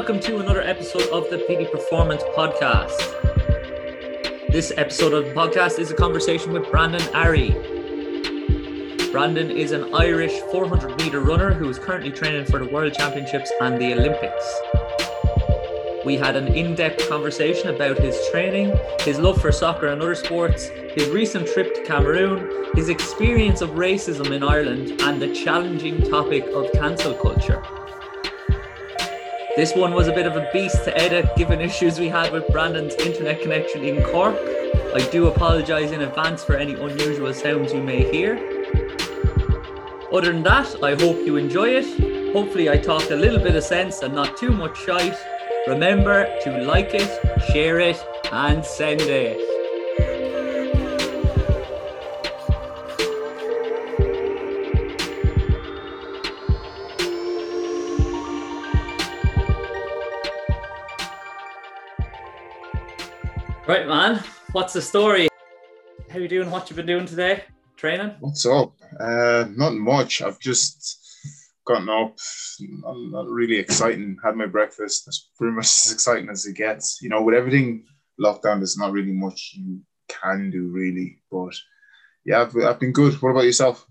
welcome to another episode of the Petey Performance Podcast. This episode of the podcast is a conversation with Brandon Arrey. Brandon is an Irish 400 meter runner who is currently training for the World Championships and the Olympics. We had an in depth conversation about his training, his love for soccer and other sports, his recent trip to Cameroon, his experience of racism in Ireland, and the challenging topic of cancel culture. This one was a bit of a beast to edit given issues we had with Brandon's internet connection in Cork. I do apologise in advance for any unusual sounds you may hear. Other than that, I hope you enjoy it. Hopefully, I talked a little bit of sense and not too much shite. Remember to like it, share it, and send it. Right, man. What's the story? How you doing? What you been doing today? Training? What's up? Uh, not much. I've just gotten up. Not, not really exciting. Had my breakfast. That's pretty much as exciting as it gets. You know, with everything lockdown, there's not really much you can do, really. But yeah, I've, I've been good. What about yourself?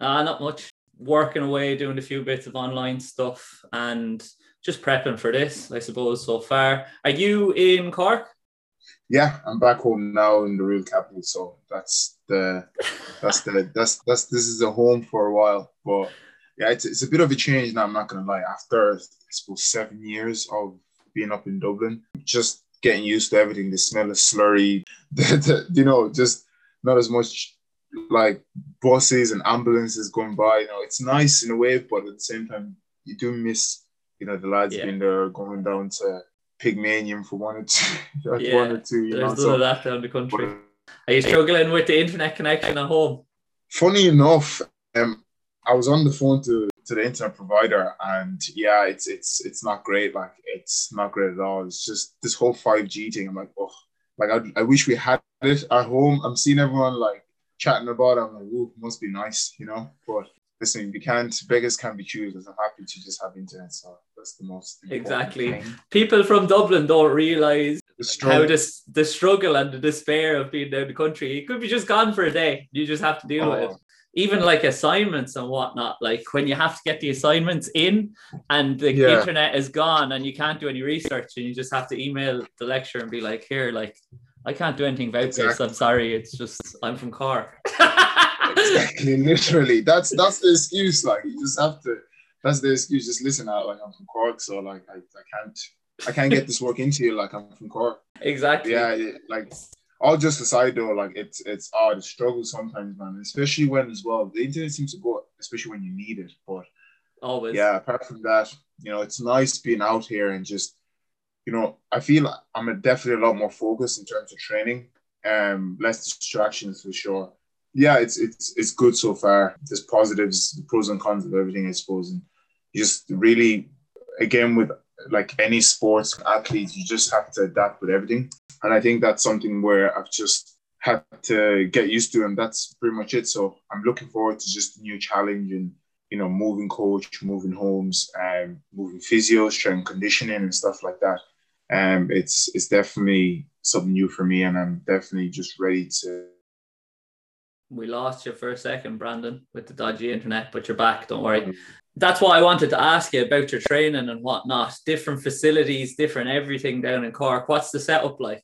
Uh, not much. Working away, doing a few bits of online stuff, and just prepping for this, I suppose, so far. Are you in Cork? Yeah, I'm back home now in the real capital. So that's the that's the that's that's this is a home for a while. But yeah, it's, it's a bit of a change now. I'm not gonna lie. After I suppose seven years of being up in Dublin, just getting used to everything. The smell of slurry, the, the, you know, just not as much like buses and ambulances going by. You know, it's nice in a way, but at the same time, you do miss you know the lads yeah. being there going down to Pygmalion for one or two. yeah, one or two you there's of that down the country. Are you struggling with the internet connection at home? Funny enough, um, I was on the phone to, to the internet provider, and yeah, it's it's it's not great. Like it's not great at all. It's just this whole five G thing. I'm like, oh, like I, I wish we had it at home. I'm seeing everyone like chatting about it. I'm like, ooh, must be nice, you know. But listen, we can't beggars can't be choosers. I'm happy to just have internet. So that's the most exactly. Thing. People from Dublin don't realize how this the struggle and the despair of being down the country. It could be just gone for a day. You just have to deal oh. with it. Oh. Even like assignments and whatnot, like when you have to get the assignments in and the yeah. internet is gone and you can't do any research and you just have to email the lecturer and be like, here, like I can't do anything about exactly. this. I'm sorry. It's just I'm from Cork. exactly, literally. That's that's the excuse. Like you just have to. That's the excuse. Just listen out. Like I'm from Cork, so like I, I can't I can't get this work into you. Like I'm from Cork. Exactly. Yeah. like all just aside though, like it's it's hard. It's struggle sometimes, man. Especially when as well the internet seems to go, especially when you need it. But always. Yeah. Apart from that, you know, it's nice being out here and just you know, I feel I'm definitely a lot more focused in terms of training. Um, less distractions for sure. Yeah, it's it's it's good so far. There's positives, the pros and cons of everything, I suppose. And just really, again, with like any sports athlete, you just have to adapt with everything. And I think that's something where I've just had to get used to, and that's pretty much it. So I'm looking forward to just new challenge and you know, moving coach, moving homes, um, moving physios, strength conditioning, and stuff like that um, it's it's definitely something new for me, and I'm definitely just ready to. We lost you for a second, Brandon, with the dodgy internet, but you're back. Don't worry. Mm-hmm. That's what I wanted to ask you about your training and whatnot. Different facilities, different everything down in Cork. What's the setup like?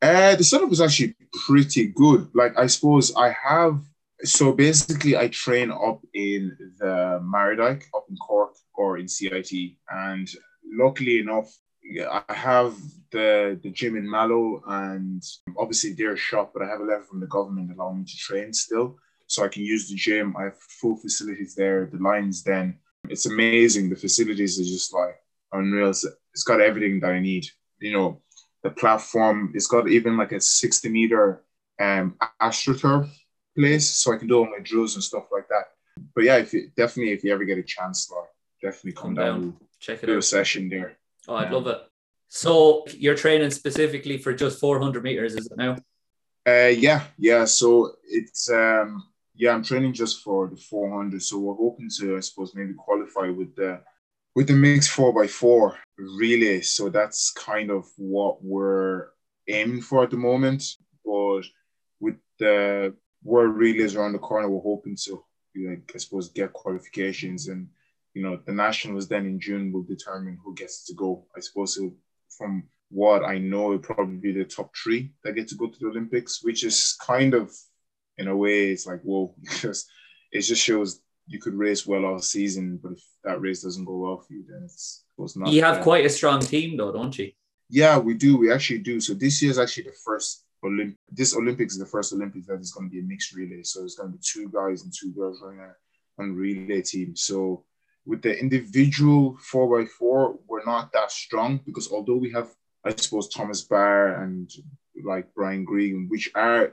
Uh, the setup is actually pretty good. Like I suppose I have. So basically, I train up in the Mardyke, up in Cork, or in CIT, and luckily enough, I have the the gym in Mallow and obviously their shop, but I have a letter from the government allowing me to train still. So I can use the gym. I have full facilities there. The lines then. It's amazing. The facilities are just like unreal. It's got everything that I need. You know, the platform, it's got even like a 60 meter um astroturf place. So I can do all my drills and stuff like that. But yeah, if you definitely if you ever get a chance, like, definitely come, come down, down, check it do out. a session there. Oh, I'd love it. So you're training specifically for just 400 meters, is it now? Uh, yeah, yeah. So it's um, yeah, I'm training just for the 400. So we're hoping to, I suppose, maybe qualify with the with the mixed four by four relay. So that's kind of what we're aiming for at the moment. But with the world relays around the corner, we're hoping to, like, I suppose, get qualifications and you know the nationals then in June will determine who gets to go. I suppose from what I know, it'll probably be the top three that get to go to the Olympics, which is kind of in a way it's like whoa because it just shows you could race well all season, but if that race doesn't go well for you, then it's, it's not. You have quite a strong team, though, don't you? Yeah, we do. We actually do. So this year is actually the first Olymp. This Olympics is the first Olympics that is going to be a mixed relay. So it's going to be two guys and two girls running on relay team. So with the individual four by four, we're not that strong because although we have, I suppose, Thomas Barr and like Brian Gregan, which are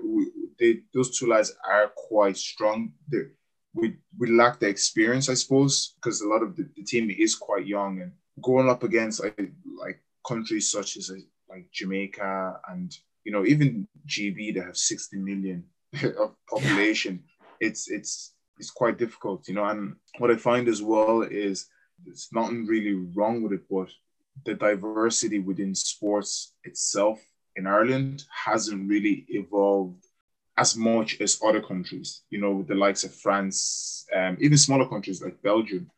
they, those two lads are quite strong. They're, we we lack the experience, I suppose, because a lot of the, the team is quite young and going up against like, like countries such as like Jamaica and you know even GB that have 60 million of population. it's it's it's quite difficult, you know. And what I find as well is there's nothing really wrong with it, but the diversity within sports itself in Ireland hasn't really evolved as much as other countries, you know, with the likes of France, um, even smaller countries like Belgium.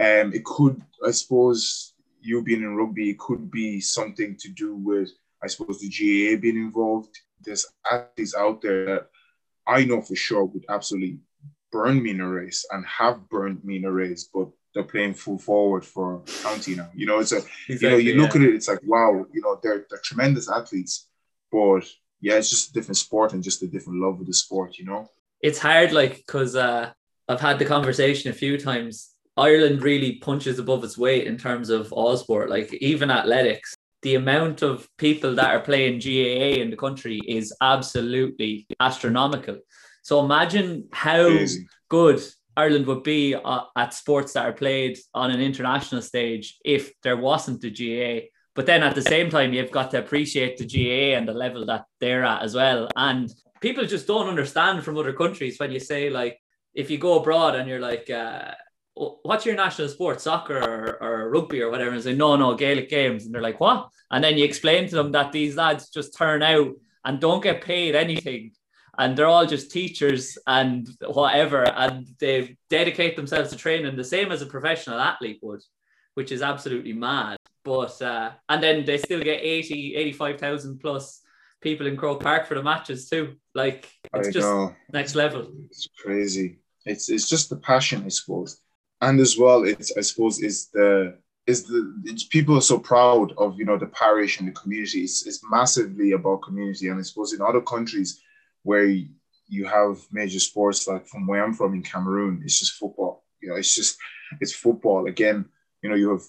Um, it could, I suppose, you being in rugby, it could be something to do with, I suppose, the GAA being involved. There's athletes out there that I know for sure would absolutely burn me in a race and have burned me in a race, but they're playing full forward for county now. You know, it's a exactly, you know, you look at it, it's like wow, you know, they're they're tremendous athletes, but yeah, it's just a different sport and just a different love of the sport, you know. It's hard, like, because uh, I've had the conversation a few times. Ireland really punches above its weight in terms of all sport, like even athletics. The amount of people that are playing GAA in the country is absolutely astronomical. So imagine how Crazy. good Ireland would be uh, at sports that are played on an international stage if there wasn't the GAA. but then at the same time, you've got to appreciate the GAA and the level that they're at as well. And people just don't understand from other countries when you say, like, if you go abroad and you're like, uh, what's your national sport, soccer or, or, rugby or whatever, and say, no, no, Gaelic games. And they're like, what? And then you explain to them that these lads just turn out and don't get paid anything. And they're all just teachers and whatever. And they dedicate themselves to training the same as a professional athlete would, which is absolutely mad. But uh, and then they still get 80, 85,000 plus people in Croke Park for the matches too. Like it's I just know. next level. It's crazy. It's it's just the passion, I suppose. And as well, it's I suppose is the is the it's, people are so proud of you know the parish and the community. It's, it's massively about community, and I suppose in other countries where you have major sports like from where I'm from in Cameroon, it's just football. You know, it's just it's football again. You know, you have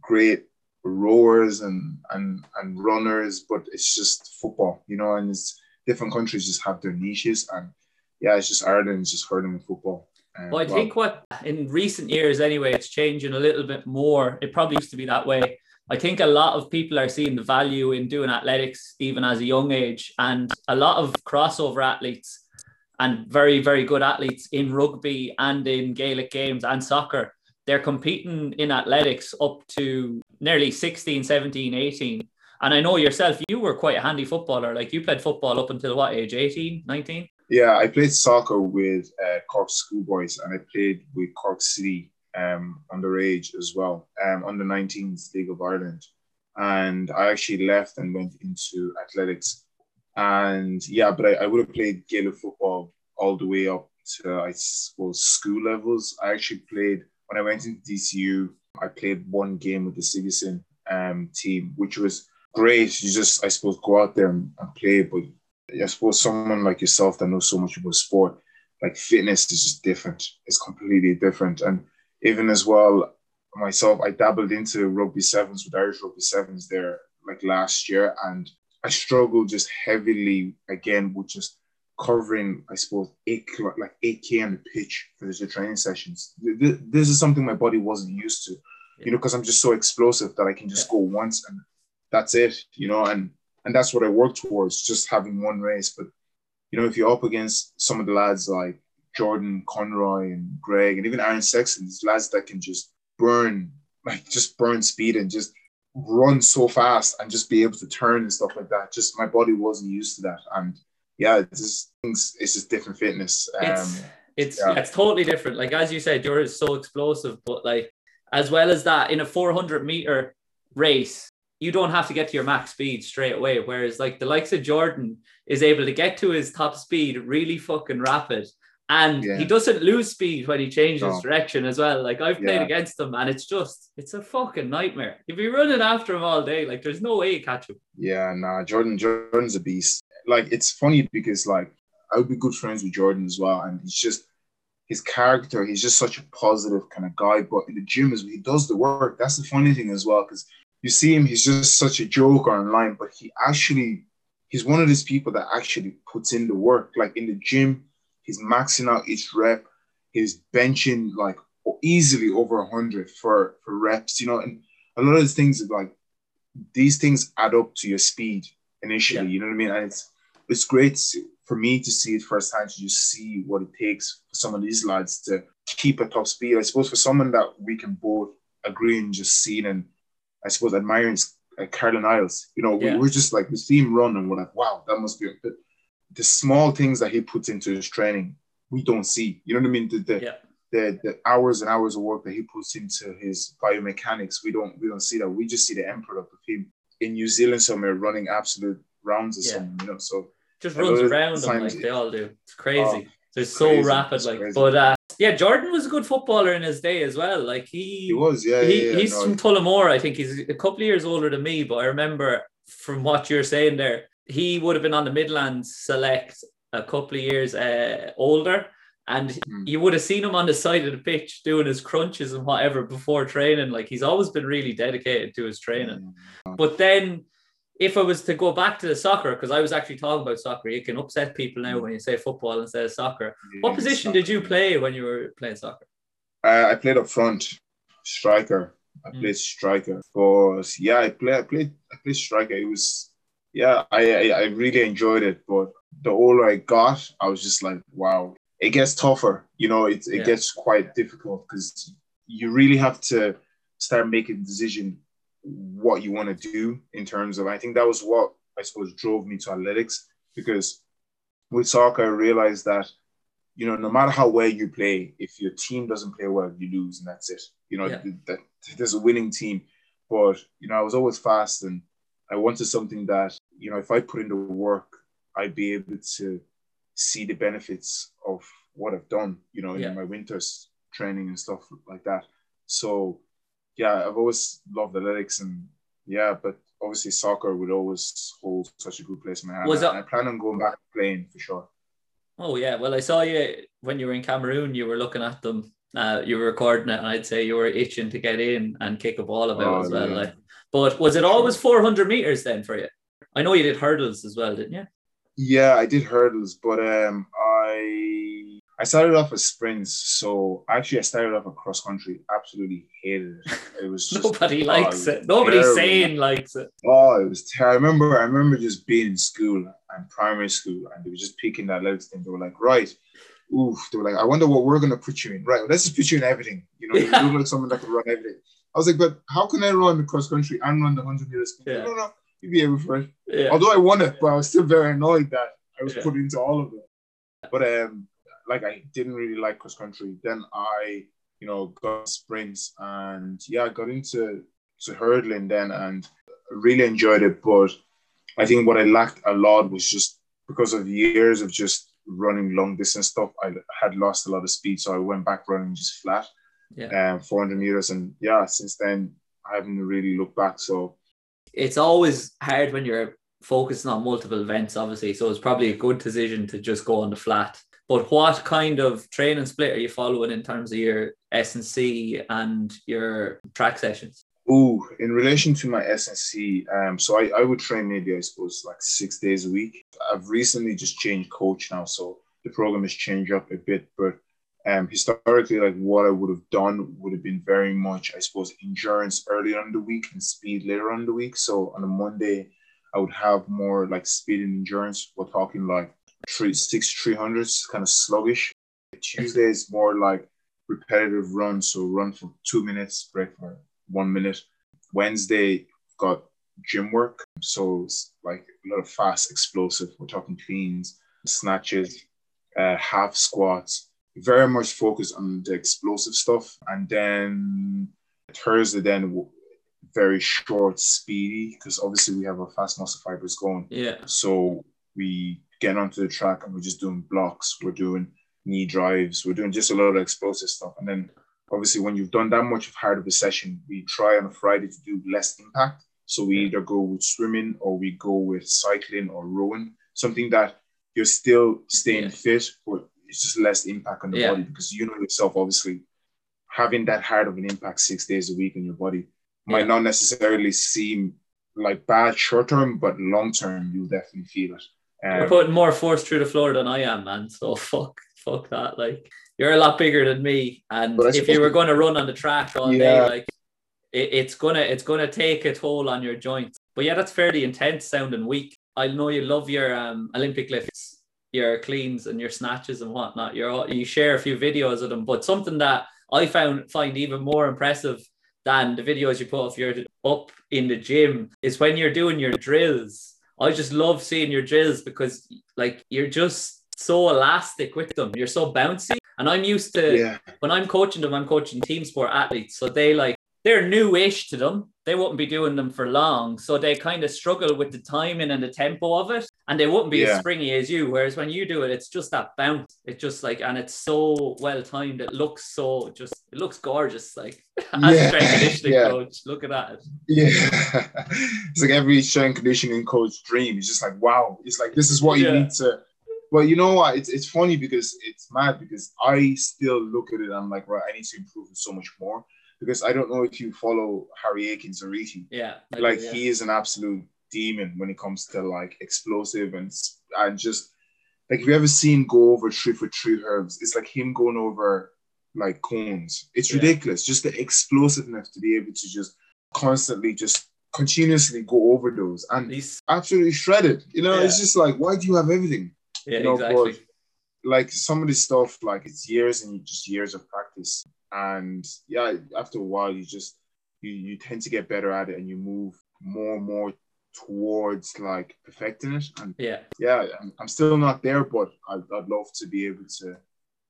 great rowers and and and runners, but it's just football, you know. And it's different countries just have their niches, and yeah, it's just Ireland is just hurting with football. Um, well, I well, think what in recent years, anyway, it's changing a little bit more. It probably used to be that way. I think a lot of people are seeing the value in doing athletics even as a young age, and a lot of crossover athletes and very, very good athletes in rugby and in Gaelic games and soccer. They're competing in athletics up to nearly 16, 17, 18. And I know yourself, you were quite a handy footballer. Like you played football up until what age, 18, 19? Yeah, I played soccer with uh, Cork Schoolboys and I played with Cork City um, underage as well, um, under 19s League of Ireland. And I actually left and went into athletics. And yeah, but I, I would have played Gaelic football all the way up to, I suppose, school levels. I actually played, when I went into DCU, I played one game with the Sigerson um, team, which was great. You just, I suppose, go out there and play. But I suppose someone like yourself that knows so much about sport, like fitness is just different. It's completely different. And even as well, myself, I dabbled into rugby sevens with Irish rugby sevens there like last year, and I struggled just heavily again with just covering, I suppose, eight like eight k on the pitch for the training sessions. This is something my body wasn't used to, you know, because I'm just so explosive that I can just go once and that's it, you know, and and that's what I work towards, just having one race. But you know, if you're up against some of the lads like Jordan Conroy and Greg and even Aaron Sexton, these lads that can just burn like just burn speed and just run so fast and just be able to turn and stuff like that. Just my body wasn't used to that, and yeah, it's just. It's just different fitness. Um, it's it's yeah. it's totally different. Like as you said, you're so explosive, but like as well as that, in a 400 meter race, you don't have to get to your max speed straight away. Whereas like the likes of Jordan is able to get to his top speed really fucking rapid. And Yeah. he doesn't lose speed when he changes No. direction as well. Like I've played Yeah. against him and it's just it's a fucking nightmare. If you're running after him all day, like there's no way you catch him. Yeah, nah, Jordan Jordan's a beast. Like it's funny because like I would be good friends with Jordan as well, and he's just his character. He's just such a positive kind of guy. But in the gym, is he does the work. That's the funny thing as well, because you see him, he's just such a joker online, but he actually he's one of these people that actually puts in the work. Like in the gym, he's maxing out each rep. He's benching like easily over hundred for for reps. You know, and a lot of the things like these things add up to your speed initially. Yeah. You know what I mean? And it's it's great to- for me to see it firsthand to just see what it takes for some of these lads to keep a top speed. I suppose for someone that we can both agree and just seeing and I suppose admiring uh, Carlin Isles. You know, Yeah. we, we're just like we see him run and we're like, wow, that must be. But the small things that he puts into his training, we don't see. You know what I mean? The the, Yeah. the the hours and hours of work that he puts into his biomechanics, we don't we don't see that. We just see the end product of him in New Zealand somewhere running absolute rounds or Yeah. something. You know, so Just runs around them like they all do. It's crazy. Oh, They're so crazy. rapid, It's like crazy. but uh yeah, Jordan was a good footballer in his day as well. Like he he was, yeah, he, yeah, yeah, he's no, from Tullamore. I think he's a couple of years older than me, but I remember from what you're saying there, he would have been on the Midlands select a couple of years uh, older. And Hmm. you would have seen him on the side of the pitch doing his crunches and whatever before training. Like he's always been really dedicated to his training. But then if I was to go back to the soccer, because I was actually talking about soccer, you can upset people now when you say football instead of soccer. What position soccer. did you play when you were playing soccer? Uh, I played up front, striker. I Mm. played striker, but yeah, I played. I played. I played striker. It was, yeah, I, I I really enjoyed it. But the older I got, I was just like, wow, it gets tougher. You know, it it Yeah. gets quite difficult because you really have to start making a decision what you want to do in terms of. I think that was what I suppose drove me to athletics because with soccer, I realized that you know, no matter how well you play, if your team doesn't play well, you lose, and that's it. You know, Yeah. that there's a winning team. But you know, I was always fast, and I wanted something that you know, if I put in the work, I'd be able to see the benefits of what I've done. You know, in my winters training and stuff like that. So, yeah, I've always loved athletics, and yeah, but obviously soccer would always hold such a good place in my heart. Was and I plan on going back playing for sure. Oh yeah, well I saw you when you were in Cameroon. You were looking at them. Uh, you were recording it, and I'd say you were itching to get in and kick a ball about Oh, as well. yeah. Like, but was it always four hundred meters then for you? I know you did hurdles as well, didn't you? Yeah, I did hurdles, but um, I I started off with sprints. So actually, I started off at cross country. Absolutely hated it. It was just, Nobody oh, likes it. Nobody terrible. sane likes it. Oh, it was. terrible. I remember. I remember just being in school and primary school, and they were just picking that legs thing. They were like, right. Oof, they were like, I wonder what we're gonna put you in. Right, well, let's just put you in everything. You know, Yeah. you look like someone that can run everything. I was like, but how can I run the cross country and run the hundred meters? Yeah. No, no, you'd be able for it. Yeah. Although I won it, but I was still very annoyed that I was Yeah. put into all of it. But um, like I didn't really like cross country. Then I, you know, got sprints and yeah, I got into to hurdling then and really enjoyed it. But I think what I lacked a lot was just because of years of just running long distance stuff. I had lost a lot of speed, so I went back running just flat, Yeah. um, 400 meters, and yeah, since then I haven't really looked back. So It's always hard when you're focusing on multiple events, obviously. So it's probably a good decision to just go on the flat. But what kind of training split are you following in terms of your S and C and your track sessions? Ooh, in relation to my S SNC, um, so I, I would train maybe I suppose like six days a week. I've recently just changed coach now, so the program has changed up a bit. But um, historically, like what I would have done would have been very much, I suppose, endurance early on the week and speed later on the week. So on a Monday, I would have more like speed and endurance. We're talking like three six three hundreds, kind of sluggish. Tuesday is more like repetitive runs, so run for two minutes, break for one minute. Wednesday got gym work, so like a lot of fast, explosive. We're talking cleans, snatches, uh, half squats. Very much focused on the explosive stuff, and then Thursday then very short, speedy because obviously we have our fast muscle fibers going. Yeah. So we get onto the track and we're just doing blocks. We're doing knee drives. We're doing just a lot of explosive stuff. And then obviously when you've done that much of hard of a session, we try on a Friday to do less impact. So we either go with swimming or we go with cycling or rowing, something that you're still staying Yeah. fit, but it's just less impact on the Yeah. body because you know yourself, obviously, having that hard of an impact six days a week on your body might Yeah. not necessarily seem like bad short term, but long term, you'll definitely feel it. You're Um, putting more force through the floor than I am, man. So fuck, fuck that. Like you're a lot bigger than me, and if you were going to run on the track all day, like it, it's gonna it's gonna take a toll on your joints. But yeah, that's fairly intense sounding week. I know you love your um, Olympic lifts, your cleans and your snatches and whatnot. You're all, you share a few videos of them, but something that I found find even more impressive than the videos you put of your up in the gym is when you're doing your drills. I just love seeing your drills because like you're just so elastic with them. You're so bouncy. And I'm used to yeah, when I'm coaching them, I'm coaching team sport athletes. So they like they're new-ish to them. They wouldn't be doing them for long. So they kind of struggle with the timing and the tempo of it. And they wouldn't be as springy as you. Whereas when you do it, it's just that bounce. It's just like and it's so well timed. It looks so just it looks gorgeous. Like as a strength conditioning yeah. coach, look at that. yeah. it's like every strength conditioning coach dream. It's just like, wow. It's like this is what you need to. Well, you know what? It's it's funny because it's mad because I still look at it. I'm like, right, I need to improve it so much more because I don't know if you follow Harry Aikines-Aryeetey. Yeah. I like yeah. he is an absolute demon when it comes to like explosive and and just like if you ever seen go over three for three herbs, it's like him going over like cones. It's Yeah. ridiculous. Just the explosiveness to be able to just constantly just continuously go over those and He's, absolutely shredded. You know, it's just like why do you have everything? yeah, you know, exactly. Like some of this stuff, like it's years and just years of practice. And yeah, after a while, you just you you tend to get better at it, and you move more and more towards like perfecting it. And Yeah. yeah, I'm, I'm still not there, but I'd, I'd love to be able to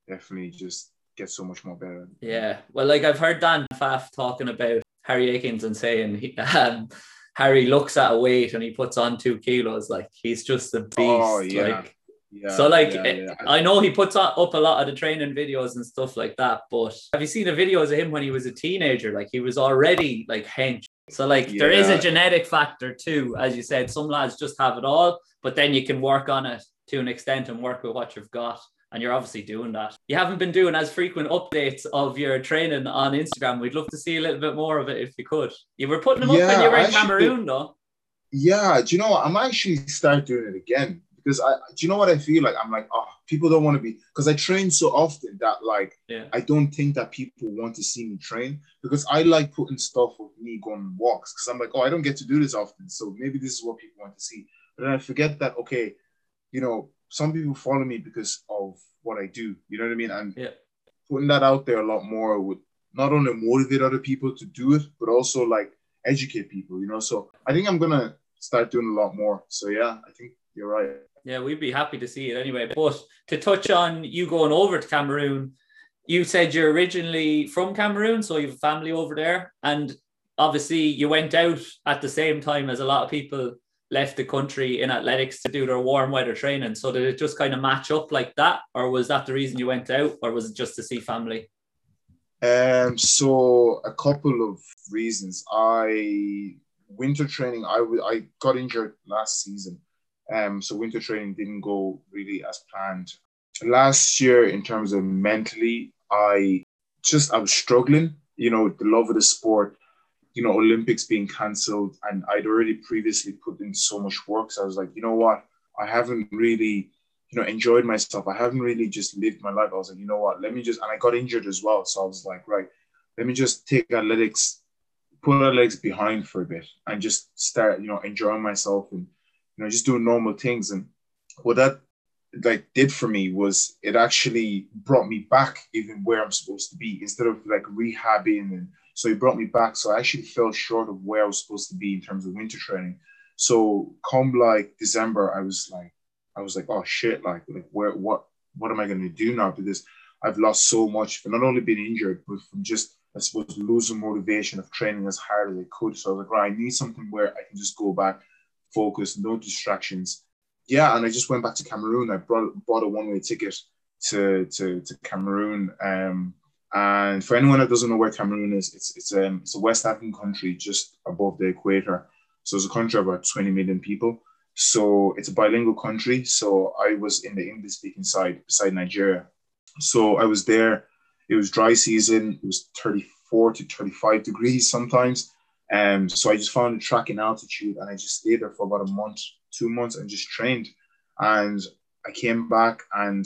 definitely just get so much more better. Yeah. Well, like I've heard Dan Pfaff talking about Harry Aikines and saying he, um, Harry looks at a weight and he puts on two kilos. Like he's just a beast. Oh, yeah. Like Yeah. so, like yeah, eh, yeah. I know he puts up a lot of the training videos and stuff like that. But have you seen the videos of him when he was a teenager? Like he was already like hench. So like there is a genetic factor too, as you said. Some lads just have it all, but then you can work on it to an extent and work with what you've got. And you're obviously doing that. You haven't been doing as frequent updates of your training on Instagram. We'd love to see a little bit more of it if you could. You were putting them up when Yeah, you were in Cameroon, though. Yeah, do you know what? I'm actually start doing it again because I do you know what I feel like? I'm like, oh, people don't want to be because I train so often that like Yeah. I don't think that people want to see me train because I like putting stuff with me going on walks because I'm like, oh, I don't get to do this often. So maybe this is what people want to see. But then I forget that, okay, you know, some people follow me because of what I do. You know what I mean? And Yeah. putting that out there a lot more would not only motivate other people to do it, but also like educate people, you know. So I think I'm gonna start doing a lot more. So yeah, I think you're right. Yeah, we'd be happy to see it anyway. But to touch on you going over to Cameroon, you said you're originally from Cameroon, so you have family over there. And obviously, you went out at the same time as a lot of people left the country in athletics to do their warm weather training. So did it just kind of match up like that? Or was that the reason you went out? Or was it just to see family? Um, so a couple of reasons. I winter training. I w- I got injured last season. Um, so winter training didn't go really as planned. Last year, in terms of mentally, I just I was struggling. You know, the love of the sport. You know, Olympics being cancelled, and I'd already previously put in so much work. So I was like, you know what, I haven't really you know, enjoyed myself. I haven't really just lived my life. I was like, you know what, let me just, and I got injured as well. So I was like, right, let me just take athletics, put athletics behind for a bit and just start, you know, enjoying myself and, you know, just doing normal things. And what that like did for me was it actually brought me back even where I'm supposed to be instead of like rehabbing and So he brought me back. So I actually fell short of where I was supposed to be in terms of winter training. So come like December, I was like, I was like, oh shit, like, like where, what, what am I going to do now? Because I've lost so much not only being injured, but from just, I suppose, losing motivation of training as hard as I could. So I was like, right, I need something where I can just go back, focus, no distractions. Yeah, and I just went back to Cameroon. I brought bought a one way ticket to to, to Cameroon. Um, and for anyone that doesn't know where Cameroon is, it's it's um it's a West African country just above the equator. So it's a country of about 20 million people. So it's a bilingual country. So I was in the English speaking side beside Nigeria. So I was there. It was dry season. It was 34 to 35 degrees sometimes. Um, so I just found a track in altitude and I just stayed there for about a month, two months and just trained. And I came back and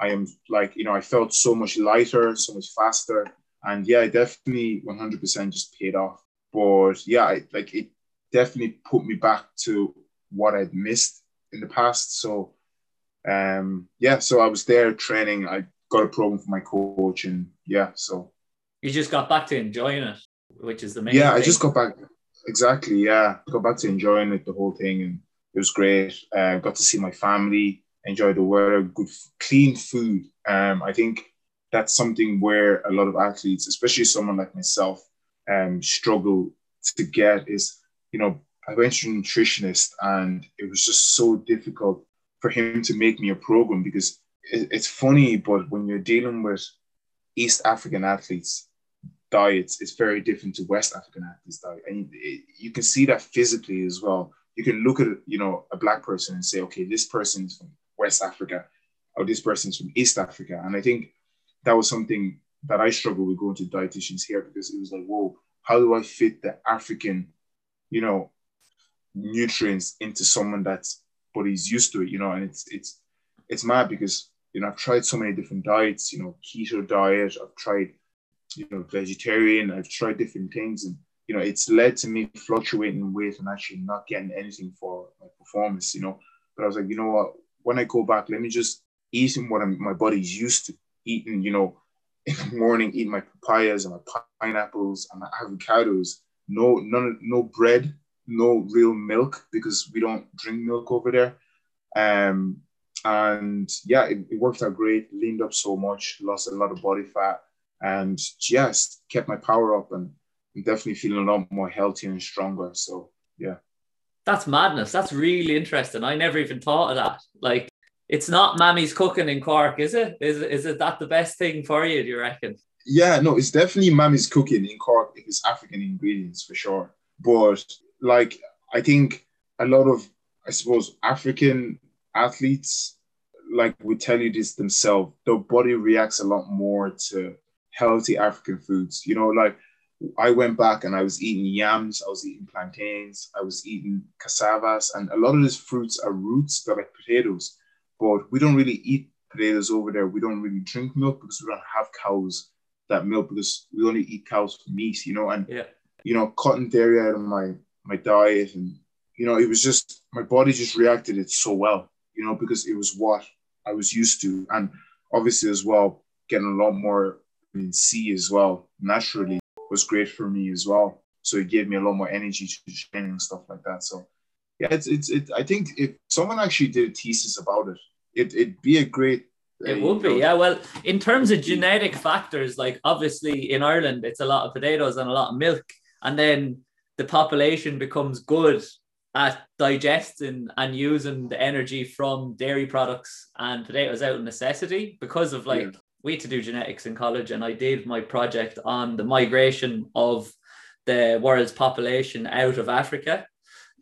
I am like, you know, I felt so much lighter, so much faster. And yeah, it definitely 100% just paid off. But yeah, I, like it definitely put me back to what I'd missed in the past. So um, yeah, so I was there training. I got a program for my coach, and yeah, so you just got back to enjoying it, which is the main. Yeah, thing. I just got back. Exactly. Yeah, got back to enjoying it, the whole thing, and it was great. Uh, got to see my family, enjoy the weather, good, clean food. Um, I think that's something where a lot of athletes, especially someone like myself, um, struggle to get is, you know, I went to a nutritionist and it was just so difficult for him to make me a program because it, it's funny, but when you're dealing with East African athletes, diets is very different to West African athletes' diet, and it, you can see that physically as well. You can look at you know a black person and say, okay, this person's West Africa, or this person's from East Africa, and I think that was something that I struggled with going to dietitians here because it was like, whoa, how do I fit the African, you know, nutrients into someone that's he's used to it, you know, and it's it's it's mad because you know I've tried so many different diets, you know, keto diet, I've tried, you know, vegetarian, I've tried different things, and you know, it's led to me fluctuating weight and actually not getting anything for my performance, you know. But I was like, you know what, when I go back, let me just eating what I'm, my body's used to eating, you know, in the morning, eating my papayas and my pineapples and my avocados, no, none, no bread, no real milk because we don't drink milk over there. Um, and yeah, it, it, worked out great. Leaned up so much, lost a lot of body fat, and just kept my power up. And I'm definitely feeling a lot more healthy and stronger. So yeah, that's madness. That's really interesting. I never even thought of that. Like, it's not Mammy's cooking in Cork, is it? Is is it that the best thing for you? Do you reckon? Yeah, no, it's definitely Mammy's cooking in Cork if it's African ingredients for sure. But like I think a lot of I suppose African athletes like would tell you this themselves. Their body reacts a lot more to healthy African foods. You know, like I went back and I was eating yams, I was eating plantains, I was eating cassavas, and a lot of these fruits are roots that are like potatoes. But we don't really eat potatoes over there. We don't really drink milk because we don't have cows that milk because we only eat cows for meat, you know. And yeah. you know, cutting dairy out of my my diet and you know it was just my body just reacted it so well you know because it was what i was used to and obviously as well getting a lot more in c as well naturally was great for me as well so it gave me a lot more energy to train and stuff like that so yeah it's it's it, i think if someone actually did a thesis about it it, it'd be a great it would be, yeah. Well, in terms of genetic factors, like obviously in Ireland, it's a lot of potatoes and a lot of milk. And then the population becomes good at digesting and using the energy from dairy products and potatoes out of necessity because of like yeah. We had to do genetics in college and I did my project on the migration of the world's population out of Africa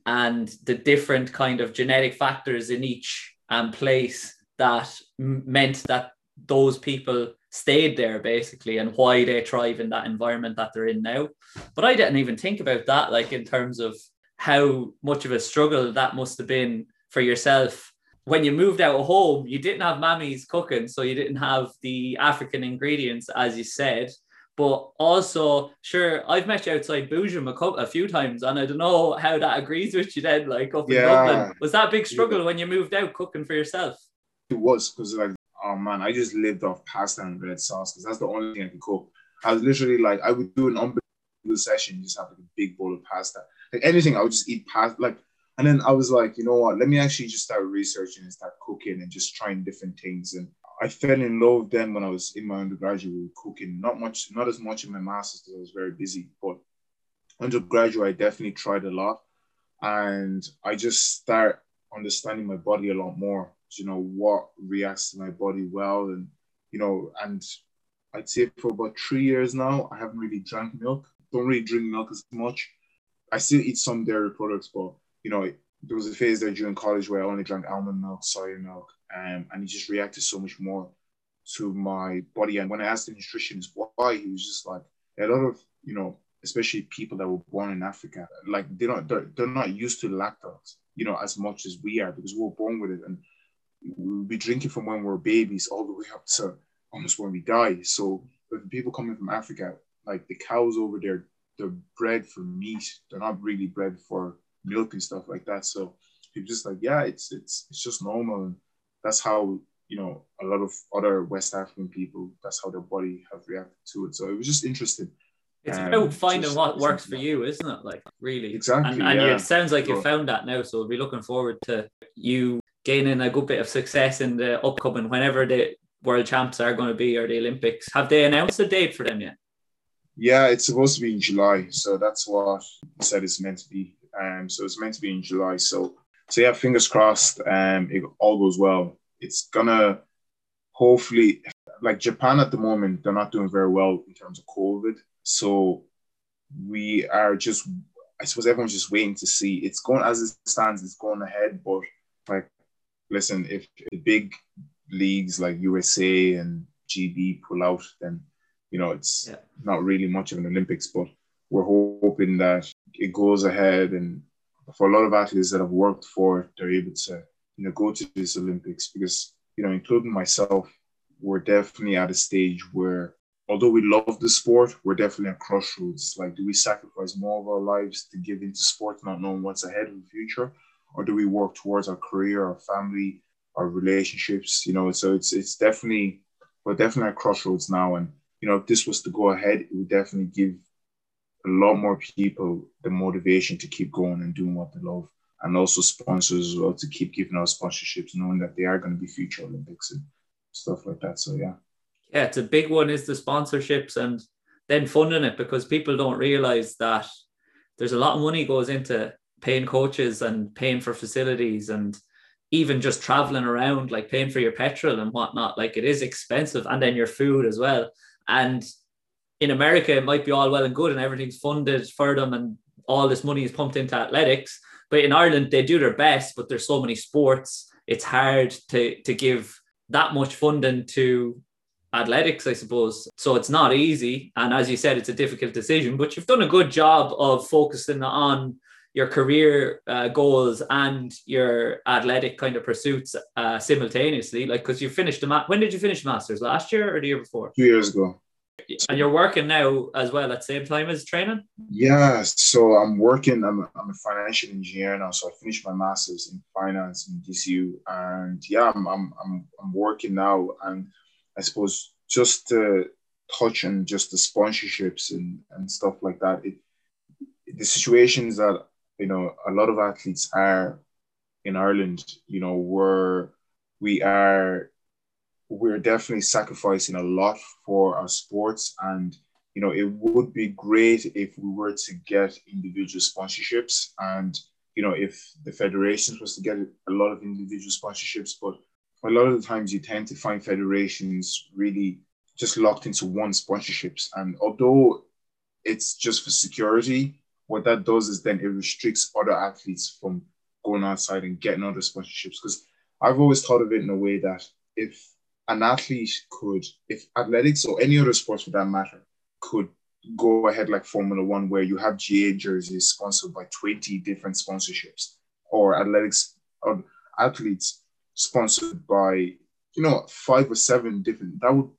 and the different kind of genetic factors in each um, place that meant that those people stayed there basically and why they thrive in that environment that they're in now. But I didn't even think about that, like in terms of how much of a struggle that must have been for yourself. When you moved out of home, you didn't have mammy's cooking, so you didn't have the African ingredients, as you said. But also, sure, I've met you outside Boojum a, a few times, and I don't know how that agrees with you then, like up in Dublin. Was that a big struggle yeah. when you moved out cooking for yourself? It was because like oh man, I just lived off pasta and red sauce because that's the only thing I could cook. I was literally like, I would do an unbelievable session, you just have like a big bowl of pasta. Like anything, I would just eat pasta. Like, and then I was like, you know what? Let me actually just start researching and start cooking and just trying different things. And I fell in love then when I was in my undergraduate with cooking. Not much, not as much in my masters because I was very busy, but undergraduate, I definitely tried a lot, and I just start understanding my body a lot more. You know what reacts to my body well, and you know, and I'd say for about three years now, I haven't really drank milk. Don't really drink milk as much. I still eat some dairy products, but you know, there was a phase there during college where I only drank almond milk, soy milk, um, and he just reacted so much more to my body. And when I asked the nutritionist why, he was just like, a lot of, you know, especially people that were born in Africa, like they're not, they're, they're not used to lactose, you know, as much as we are because we we're born with it. And we'll be drinking from when we're babies all the way up to almost when we die. So with people coming from Africa, like the cows over there, they're bred for meat. They're not really bred for milk and stuff like that. So people just like, yeah, it's it's it's just normal. And that's how you know a lot of other West African people. That's how their body have reacted to it. So it was just interesting. It's um, about finding just, what works for you, isn't it? Like really, exactly. And, and yeah. it sounds like you found that now. So we'll be looking forward to you gaining a good bit of success in the upcoming whenever the world champs are going to be or the Olympics. Have they announced a date for them yet? Yeah, it's supposed to be in July. So that's what said it's meant to be. Um, so it's meant to be in July. So so yeah, fingers crossed. Um, it all goes well. It's gonna hopefully like Japan at the moment, they're not doing very well in terms of COVID. So we are just, I suppose everyone's just waiting to see. It's going as it stands. It's going ahead, but like, listen, if the big leagues like USA and GB pull out, then you know it's yeah. not really much of an Olympics. But we're hoping that it goes ahead and for a lot of athletes that have worked for it, they're able to, you know, go to this Olympics because, you know, including myself, we're definitely at a stage where, although we love the sport, we're definitely at crossroads. Like, do we sacrifice more of our lives to give into sport, not knowing what's ahead in the future, or do we work towards our career, our family, our relationships? You know, so it's it's definitely we're definitely at crossroads now, and you know, if this was to go ahead, it would definitely give a lot more people the motivation to keep going and doing what they love, and also sponsors as well to keep giving out sponsorships, knowing that they are going to be future Olympics and stuff like that. So yeah, yeah, it's a big one is the sponsorships and then funding it because people don't realize that there's a lot of money goes into paying coaches and paying for facilities and even just traveling around, like paying for your petrol and whatnot. Like it is expensive, and then your food as well. And in America, it might be all well and good and everything's funded for them and all this money is pumped into athletics. But in Ireland, they do their best, but there's so many sports, it's hard to, to give that much funding to athletics, I suppose. So it's not easy. And as you said, it's a difficult decision, but you've done a good job of focusing on your career uh, goals and your athletic kind of pursuits uh, simultaneously. Like, because you finished the ma- when did you finish masters last year or the year before? Two years ago. And you're working now as well at the same time as training? Yeah, so I'm working, I'm I'm a financial engineer now. So I finished my master's in finance in DCU. And yeah, I'm, I'm, I'm, I'm working now. And I suppose just to touch on just the sponsorships and, and stuff like that, it, the situations that, you know, a lot of athletes are in Ireland, you know, where we are we're definitely sacrificing a lot for our sports. And you know it would be great if we were to get individual sponsorships. And you know if the federations was to get a lot of individual sponsorships. But a lot of the times you tend to find federations really just locked into one sponsorships. And although it's just for security what that does is then it restricts other athletes from going outside and getting other sponsorships. Because i've always thought of it in a way that if an athlete could, if athletics or any other sports for that matter, could go ahead like Formula One, where you have GAA jerseys sponsored by 20 different sponsorships, or athletics or athletes sponsored by, you know, five or seven different, that would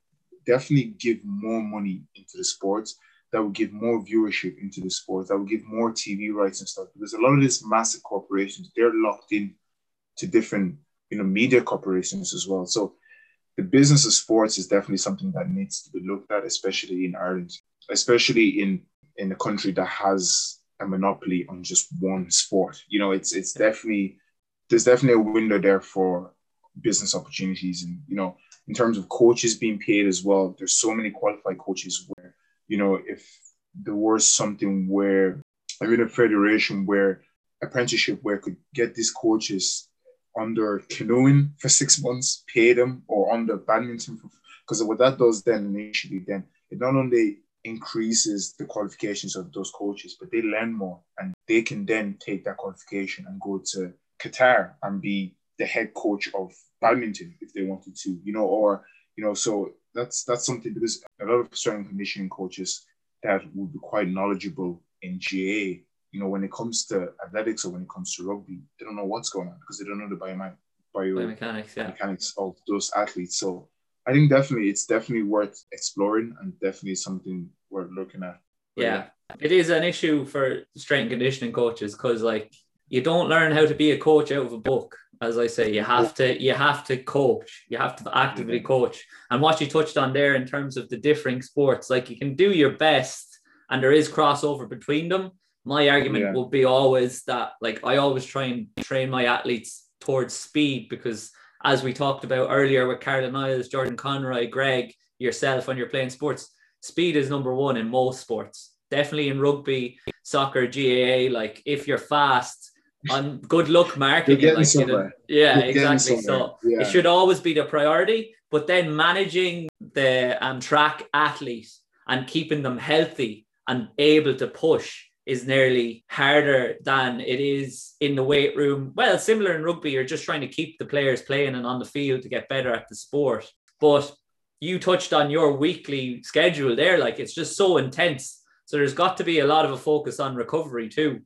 definitely give more money into the sports. That would give more viewership into the sports. That would give more TV rights and stuff. Because a lot of these massive corporations, they're locked in to different, you know, media corporations as well. So the business of sports is definitely something that needs to be looked at, especially in Ireland, especially in in a country that has a monopoly on just one sport. You know, it's it's definitely there's definitely a window there for business opportunities and you know in terms of coaches being paid as well there's so many qualified coaches where you know if there was something where i'm in a federation where apprenticeship where I could get these coaches under canoeing for six months pay them or under badminton because what that does then initially then it not only increases the qualifications of those coaches but they learn more and they can then take that qualification and go to qatar and be the head coach of badminton if they wanted to, you know, or you know, so that's that's something because a lot of strength and conditioning coaches that would be quite knowledgeable in GAA, you know, when it comes to athletics or when it comes to rugby, they don't know what's going on because they don't know the biome- bio- biomechanics, yeah. mechanics of those athletes. So I think definitely it's definitely worth exploring and definitely something worth looking at. But yeah. yeah, it is an issue for strength and conditioning coaches because like you don't learn how to be a coach out of a book as I say, you have to you have to coach. You have to actively coach. And what you touched on there in terms of the differing sports, like you can do your best, and there is crossover between them. My argument yeah. will be always that, like I always try and train my athletes towards speed because, as we talked about earlier with Carla Niles, Jordan Conroy, Greg, yourself, when you're playing sports, speed is number one in most sports. Definitely in rugby, soccer, GAA. Like if you're fast, on good luck marketing. Like, you know, yeah, You're exactly. So yeah. it should always be the priority. But then managing the um, track athlete and keeping them healthy and able to push is nearly harder than it is in the weight room. Well, similar in rugby, you're just trying to keep the players playing and on the field to get better at the sport. But you touched on your weekly schedule there, like it's just so intense. So there's got to be a lot of a focus on recovery too.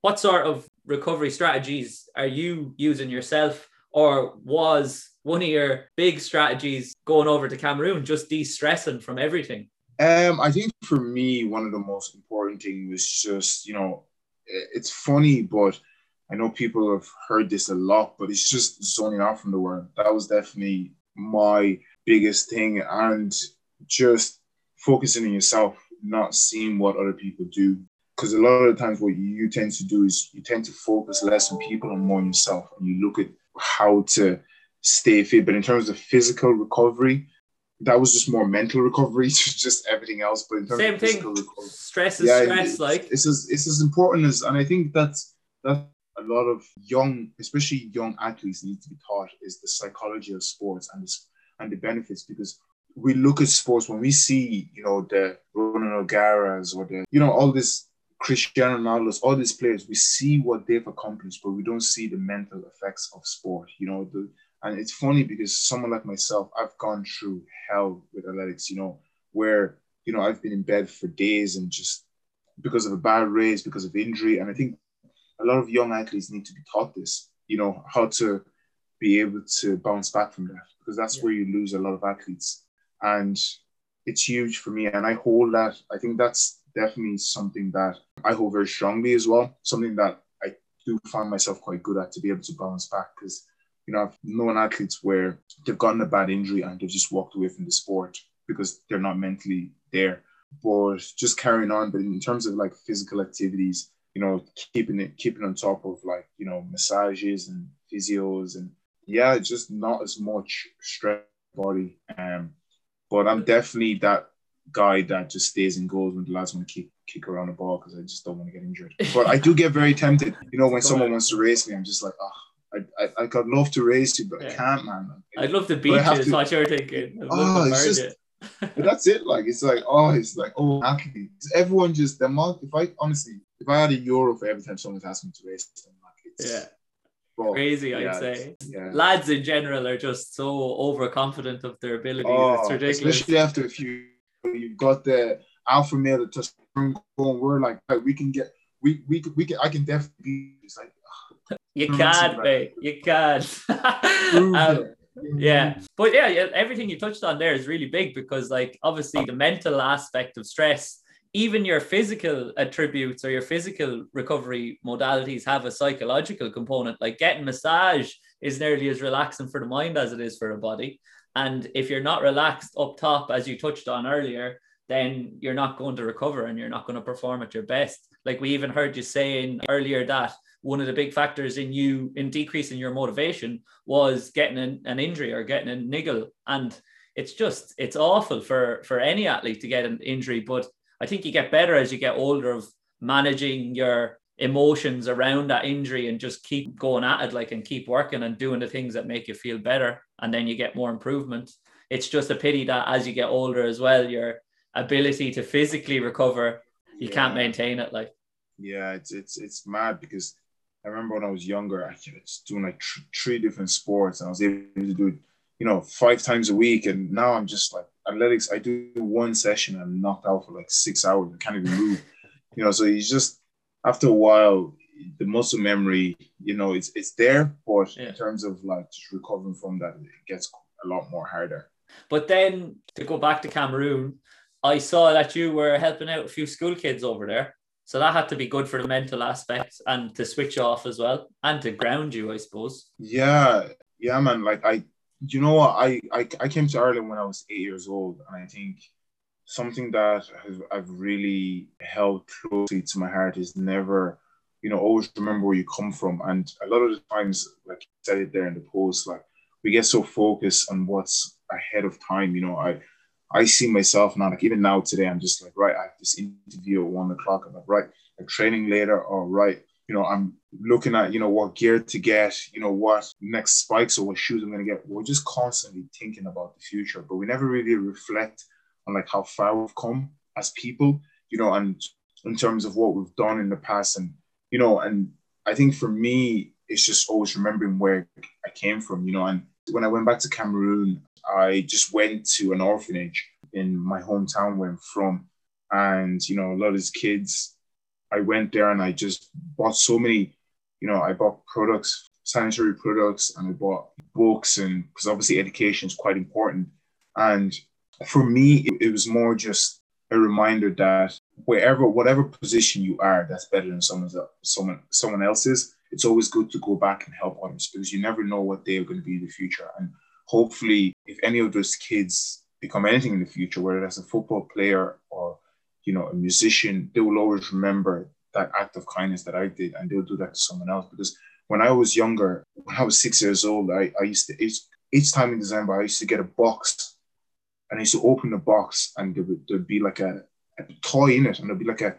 What sort of recovery strategies are you using yourself, or was one of your big strategies going over to Cameroon just de-stressing from everything? Um, I think for me, one of the most important things was just, you know, it's funny, but I know people have heard this a lot, but it's just zoning out from the world. That was definitely my biggest thing, and just focusing on yourself, not seeing what other people do because a lot of the times what you tend to do is you tend to focus less on people and more on yourself and you look at how to stay fit but in terms of physical recovery that was just more mental recovery just everything else but in terms same of thing. recovery, stress is yeah, stress like. It's as, it's as important as and i think that's that a lot of young especially young athletes need to be taught is the psychology of sports and this and the benefits because we look at sports when we see you know the Ronan O'Gara's or the you know all this Cristiano Ronaldo, all these players, we see what they've accomplished, but we don't see the mental effects of sport. You know, the, and it's funny because someone like myself, I've gone through hell with athletics. You know, where you know I've been in bed for days and just because of a bad race, because of injury, and I think a lot of young athletes need to be taught this. You know, how to be able to bounce back from that because that's yeah. where you lose a lot of athletes, and it's huge for me. And I hold that. I think that's definitely something that I hold very strongly as well. Something that I do find myself quite good at to be able to bounce back because you know I've known athletes where they've gotten a bad injury and they've just walked away from the sport because they're not mentally there. But just carrying on. But in terms of like physical activities, you know, keeping it keeping on top of like you know massages and physios and yeah, just not as much stress body. Um, but I'm definitely that guy that just stays in goals when the lads want to kick kick around the ball because I just don't want to get injured. But I do get very tempted. You know, when someone wants to race me, I'm just like, oh, I, I, I'd love to race you, but yeah. I can't, man. I'd love to beat you. What you're thinking. I'd oh, it's just, but that's it. Like it's like oh, it's like oh, athletes. Everyone just the mark. If I honestly, if I had a euro for every time someone's asked me to race, them, like it's yeah. But, Crazy, yeah, I'd say. Yeah. Lads in general are just so overconfident of their abilities. Oh, it's ridiculous. Especially after a few You've got the alpha male, the testosterone going. We're like, we can get, we we we can. I can definitely be. It's like you can't mate. You can. um, yeah, but yeah, yeah, everything you touched on there is really big because, like, obviously, the mental aspect of stress, even your physical attributes or your physical recovery modalities have a psychological component. Like getting massage is nearly as relaxing for the mind as it is for the body. And if you're not relaxed up top, as you touched on earlier, then you're not going to recover and you're not going to perform at your best. Like we even heard you saying earlier that one of the big factors in you in decreasing your motivation was getting an, an injury or getting a niggle. And it's just it's awful for for any athlete to get an injury. But I think you get better as you get older of managing your emotions around that injury and just keep going at it like and keep working and doing the things that make you feel better and then you get more improvement it's just a pity that as you get older as well your ability to physically recover you yeah. can't maintain it like yeah it's it's it's mad because i remember when i was younger i was doing like tr- three different sports and i was able to do it, you know five times a week and now i'm just like athletics i do one session and i'm knocked out for like six hours and can't even move you know so he's just after a while, the muscle memory, you know, it's it's there, but yeah. in terms of like just recovering from that, it gets a lot more harder. But then to go back to Cameroon, I saw that you were helping out a few school kids over there. So that had to be good for the mental aspect and to switch off as well and to ground you, I suppose. Yeah, yeah, man. Like I, you know what? I I, I came to Ireland when I was eight years old, and I think something that I've really held closely to my heart is never, you know, always remember where you come from. And a lot of the times, like you said it there in the post, like we get so focused on what's ahead of time. You know, I I see myself now, like even now today, I'm just like, right, I have this interview at one o'clock. I'm like, right, I'm training later, or right, you know, I'm looking at, you know, what gear to get, you know, what next spikes or what shoes I'm gonna get. We're just constantly thinking about the future, but we never really reflect on like how far we've come as people, you know, and in terms of what we've done in the past. And, you know, and I think for me, it's just always remembering where I came from, you know. And when I went back to Cameroon, I just went to an orphanage in my hometown where I'm from. And, you know, a lot of these kids, I went there and I just bought so many, you know, I bought products, sanitary products, and I bought books, and because obviously education is quite important. And for me, it, it was more just a reminder that wherever, whatever position you are, that's better than someone's, someone, someone else's. It's always good to go back and help others because you never know what they are going to be in the future. And hopefully, if any of those kids become anything in the future, whether that's a football player or you know a musician, they will always remember that act of kindness that I did, and they'll do that to someone else. Because when I was younger, when I was six years old, I, I used to each, each time in December I used to get a box and I used to open the box and there would there'd be like a, a toy in it and there'd be like a,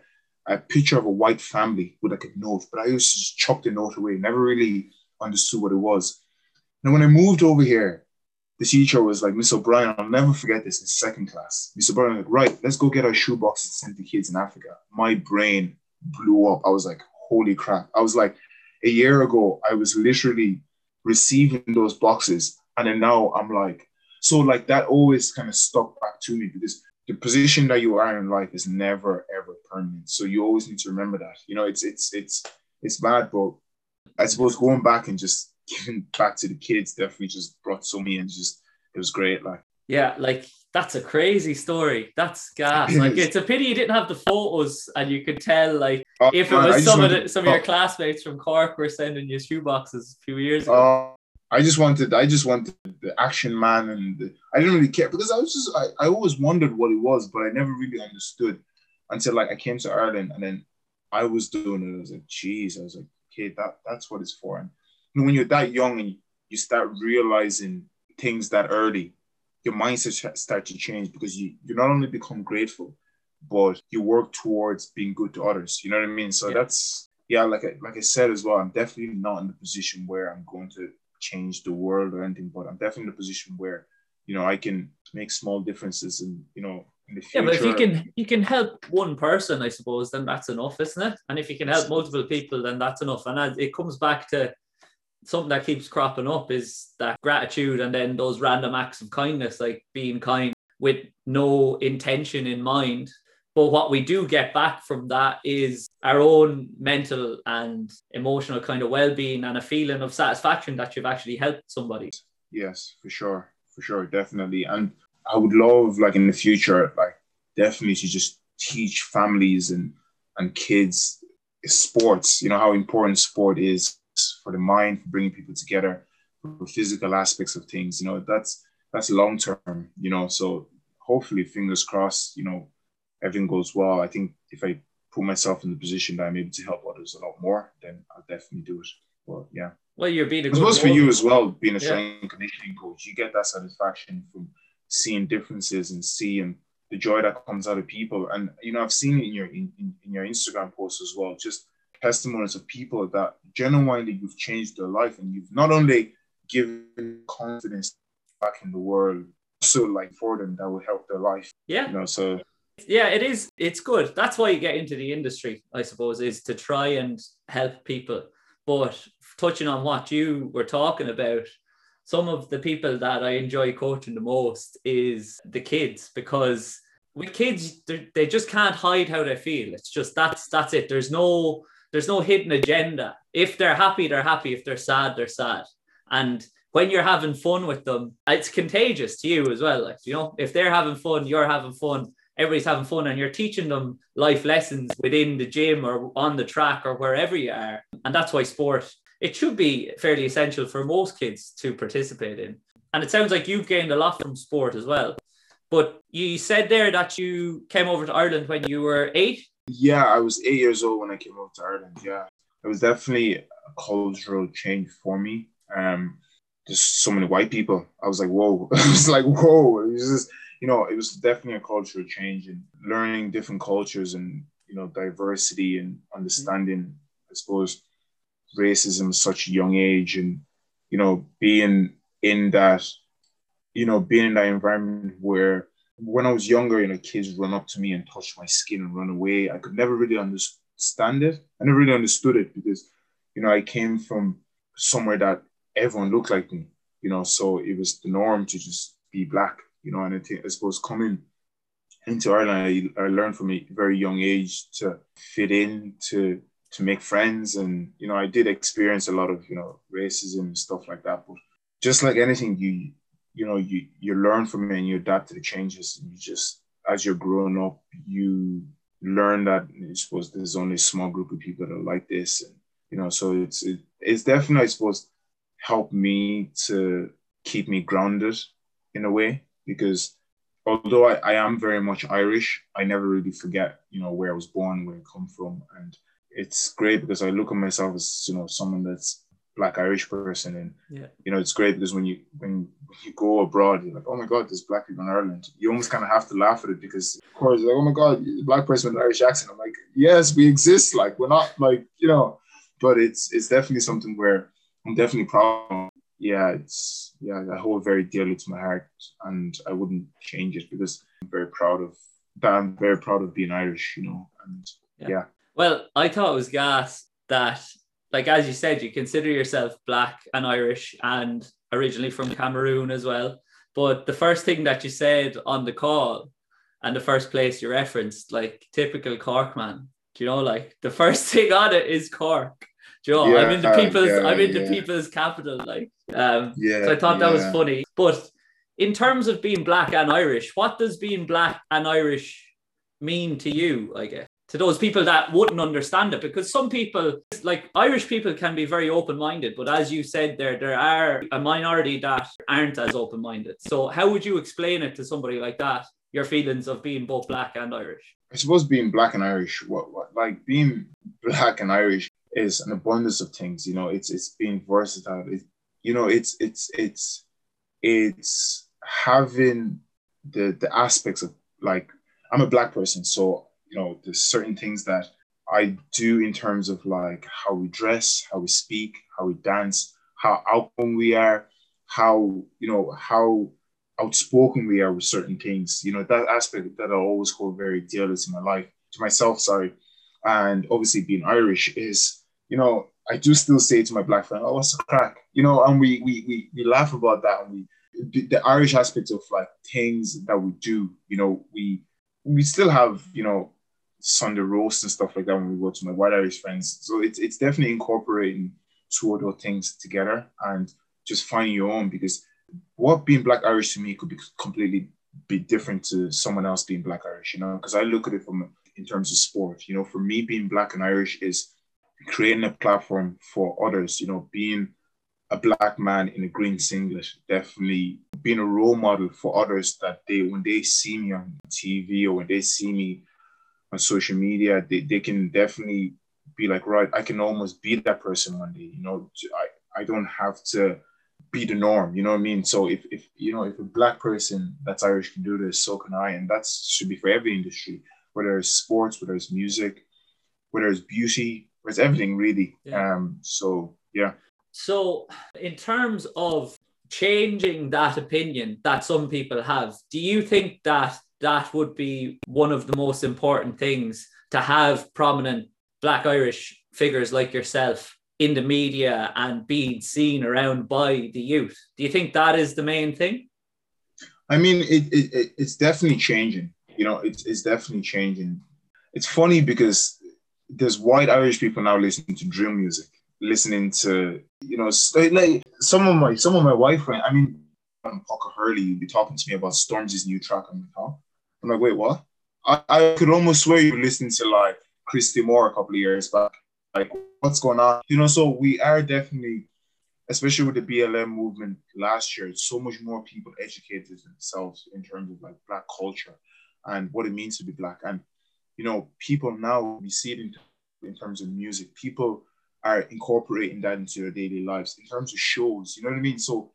a picture of a white family with like a note. But I used to just chuck the note away, never really understood what it was. Now when I moved over here, the teacher was like, Miss O'Brien, I'll never forget this in second class. Miss O'Brien like, right, let's go get our shoe boxes send to kids in Africa. My brain blew up. I was like, holy crap. I was like, a year ago, I was literally receiving those boxes. And then now I'm like, so like that always kind of stuck back to me because the position that you are in life is never ever permanent. So you always need to remember that. You know, it's it's it's it's bad, but I suppose going back and just giving back to the kids definitely just brought so many and just it was great. Like yeah, like that's a crazy story. That's gas. Like it's a pity you didn't have the photos and you could tell like oh, if it was some of the, some of your classmates from Cork were sending you shoeboxes a few years ago. Uh, I just wanted, I just wanted the action man, and the, I didn't really care because I was just, I, I always wondered what it was, but I never really understood until like I came to Ireland, and then I was doing it. I was like, geez, I was like, okay, that that's what it's for. And when you're that young and you start realizing things that early, your mindset start to change because you you not only become grateful, but you work towards being good to others. You know what I mean? So yeah. that's yeah, like I, like I said as well, I'm definitely not in the position where I'm going to change the world or anything, but I'm definitely in a position where, you know, I can make small differences and, you know, in the future. Yeah, but if you can you can help one person, I suppose, then that's enough, isn't it? And if you can help multiple people, then that's enough. And it comes back to something that keeps cropping up is that gratitude and then those random acts of kindness, like being kind with no intention in mind but what we do get back from that is our own mental and emotional kind of well being and a feeling of satisfaction that you've actually helped somebody. Yes, for sure. For sure. Definitely. And I would love, like, in the future, like, definitely to just teach families and, and kids sports, you know, how important sport is for the mind, for bringing people together, for physical aspects of things. You know, that's that's long term, you know. So hopefully, fingers crossed, you know, everything goes well, I think if I put myself in the position that I'm able to help others a lot more, then I'll definitely do it. But yeah. Well, you're being a I suppose for you as well, being a Yeah. strength and conditioning coach, you get that satisfaction from seeing differences and seeing the joy that comes out of people. And you know, I've seen it in your in, in, in your Instagram posts as well, just testimonies of people that genuinely you've changed their life and you've not only given confidence back in the world, so like for them that will help their life. Yeah, You know, so yeah, it is. It's good. That's why you get into the industry, I suppose, is to try and help people. But touching on what you were talking about, some of the people that I enjoy coaching the most is the kids because with kids they they just can't hide how they feel. It's just that's that's it. There's no there's no hidden agenda. If they're happy, they're happy. If they're sad, they're sad. And when you're having fun with them, it's contagious to you as well. Like you know, if they're having fun, you're having fun everybody's having fun and you're teaching them life lessons within the gym or on the track or wherever you are. And that's why sport, it should be fairly essential for most kids to participate in. And it sounds like you've gained a lot from sport as well. But you said there that you came over to Ireland when you were eight. Yeah, I was eight years old when I came over to Ireland. Yeah. It was definitely a cultural change for me. Um just so many white people. I was like, whoa. I was like, whoa. It was just, you know, it was definitely a cultural change and learning different cultures and, you know, diversity and understanding, I suppose, racism at such a young age and, you know, being in that, you know, being in that environment where when I was younger, you know, kids run up to me and touch my skin and run away. I could never really understand it. I never really understood it because, you know, I came from somewhere that everyone looked like me, you know, so it was the norm to just be black, you know, and I think I suppose coming into Ireland, I, I learned from a very young age to fit in, to to make friends, and you know, I did experience a lot of you know racism and stuff like that. But just like anything, you you know, you you learn from it and you adapt to the changes, you just as you're growing up, you learn that I suppose there's only a small group of people that are like this, and you know, so it's it, it's definitely I suppose helped me to keep me grounded in a way because although I, I am very much Irish, I never really forget, you know, where I was born, where I come from. And it's great because I look at myself as, you know, someone that's black Irish person. And, Yeah. you know, it's great because when you when you go abroad, you're like, oh my God, there's black people in Ireland. You almost kind of have to laugh at it because of course, like, oh my God, black person with an Irish accent. I'm like, yes, we exist. Like we're not like, you know, but it's it's definitely something where I'm definitely proud of yeah, it's yeah, I hold very dearly to my heart, and I wouldn't change it because I'm very proud of that. I'm very proud of being Irish, you know, and Yeah. yeah, Well, I thought it was gas that, like as you said, you consider yourself black and Irish and originally from Cameroon as well. But the first thing that you said on the call and the first place you referenced, like typical Cork man, do you know, like the first thing on it is Cork. Do you know, I'm in the Yeah, people's, yeah, I'm in the people's capital, like. Um, yeah. so I thought that was funny. But in terms of being black and Irish, what does being black and Irish mean to you, I guess? To those people that wouldn't understand it, because some people, like Irish people, can be very open minded, but as you said, there there are a minority that aren't as open minded. So, how would you explain it to somebody like that? Your feelings of being both black and Irish. I suppose being black and Irish, what, what like being black and Irish is an abundance of things. You know, it's it's being versatile. It, you know, it's it's it's it's having the the aspects of like I'm a black person, so you know, there's certain things that I do in terms of like how we dress, how we speak, how we dance, how outgoing we are, how you know how outspoken we are with certain things. You know, that aspect that I always hold very dearly to my life, to myself, sorry. And obviously being Irish is, you know, I do still say to my black friend, oh, what's the crack? You know, and we we we, we laugh about that and we the, the Irish aspect of like things that we do, you know, we we still have, you know, Sunday roast and stuff like that when we go to my white Irish friends. So it's it's definitely incorporating two of those things together and just finding your own because what being black Irish to me could be completely be different to someone else being black Irish, you know, because I look at it from in terms of sport. You know, for me being black and Irish is creating a platform for others, you know, being a black man in a green singlet, definitely being a role model for others that they when they see me on TV or when they see me on social media, they, they can definitely be like, right, I can almost be that person one day. You know, I, I don't have to be the norm. You know what I mean? So if, if you know if a black person that's Irish can do this, so can I, and that should be for every industry, whether it's sports, whether it's music, whether it's beauty, whether it's everything really. Yeah. Um. So yeah. So in terms of changing that opinion that some people have, do you think that that would be one of the most important things to have prominent Black Irish figures like yourself in the media and being seen around by the youth. Do you think that is the main thing? I mean, it, it it's definitely changing. You know, it's, it's definitely changing. It's funny because there's white Irish people now listening to drill music, listening to you know like some of my some of my white friends. I mean, Parker Hurley would be talking to me about Stormzy's new track on the top. I'm like, wait, what? I, I could almost swear you listening to like Christy Moore a couple of years back. Like, what's going on? You know, so we are definitely, especially with the BLM movement last year, so much more people educated themselves in terms of like black culture and what it means to be black. And you know, people now we see it in terms of music. People are incorporating that into their daily lives in terms of shows. You know what I mean? So,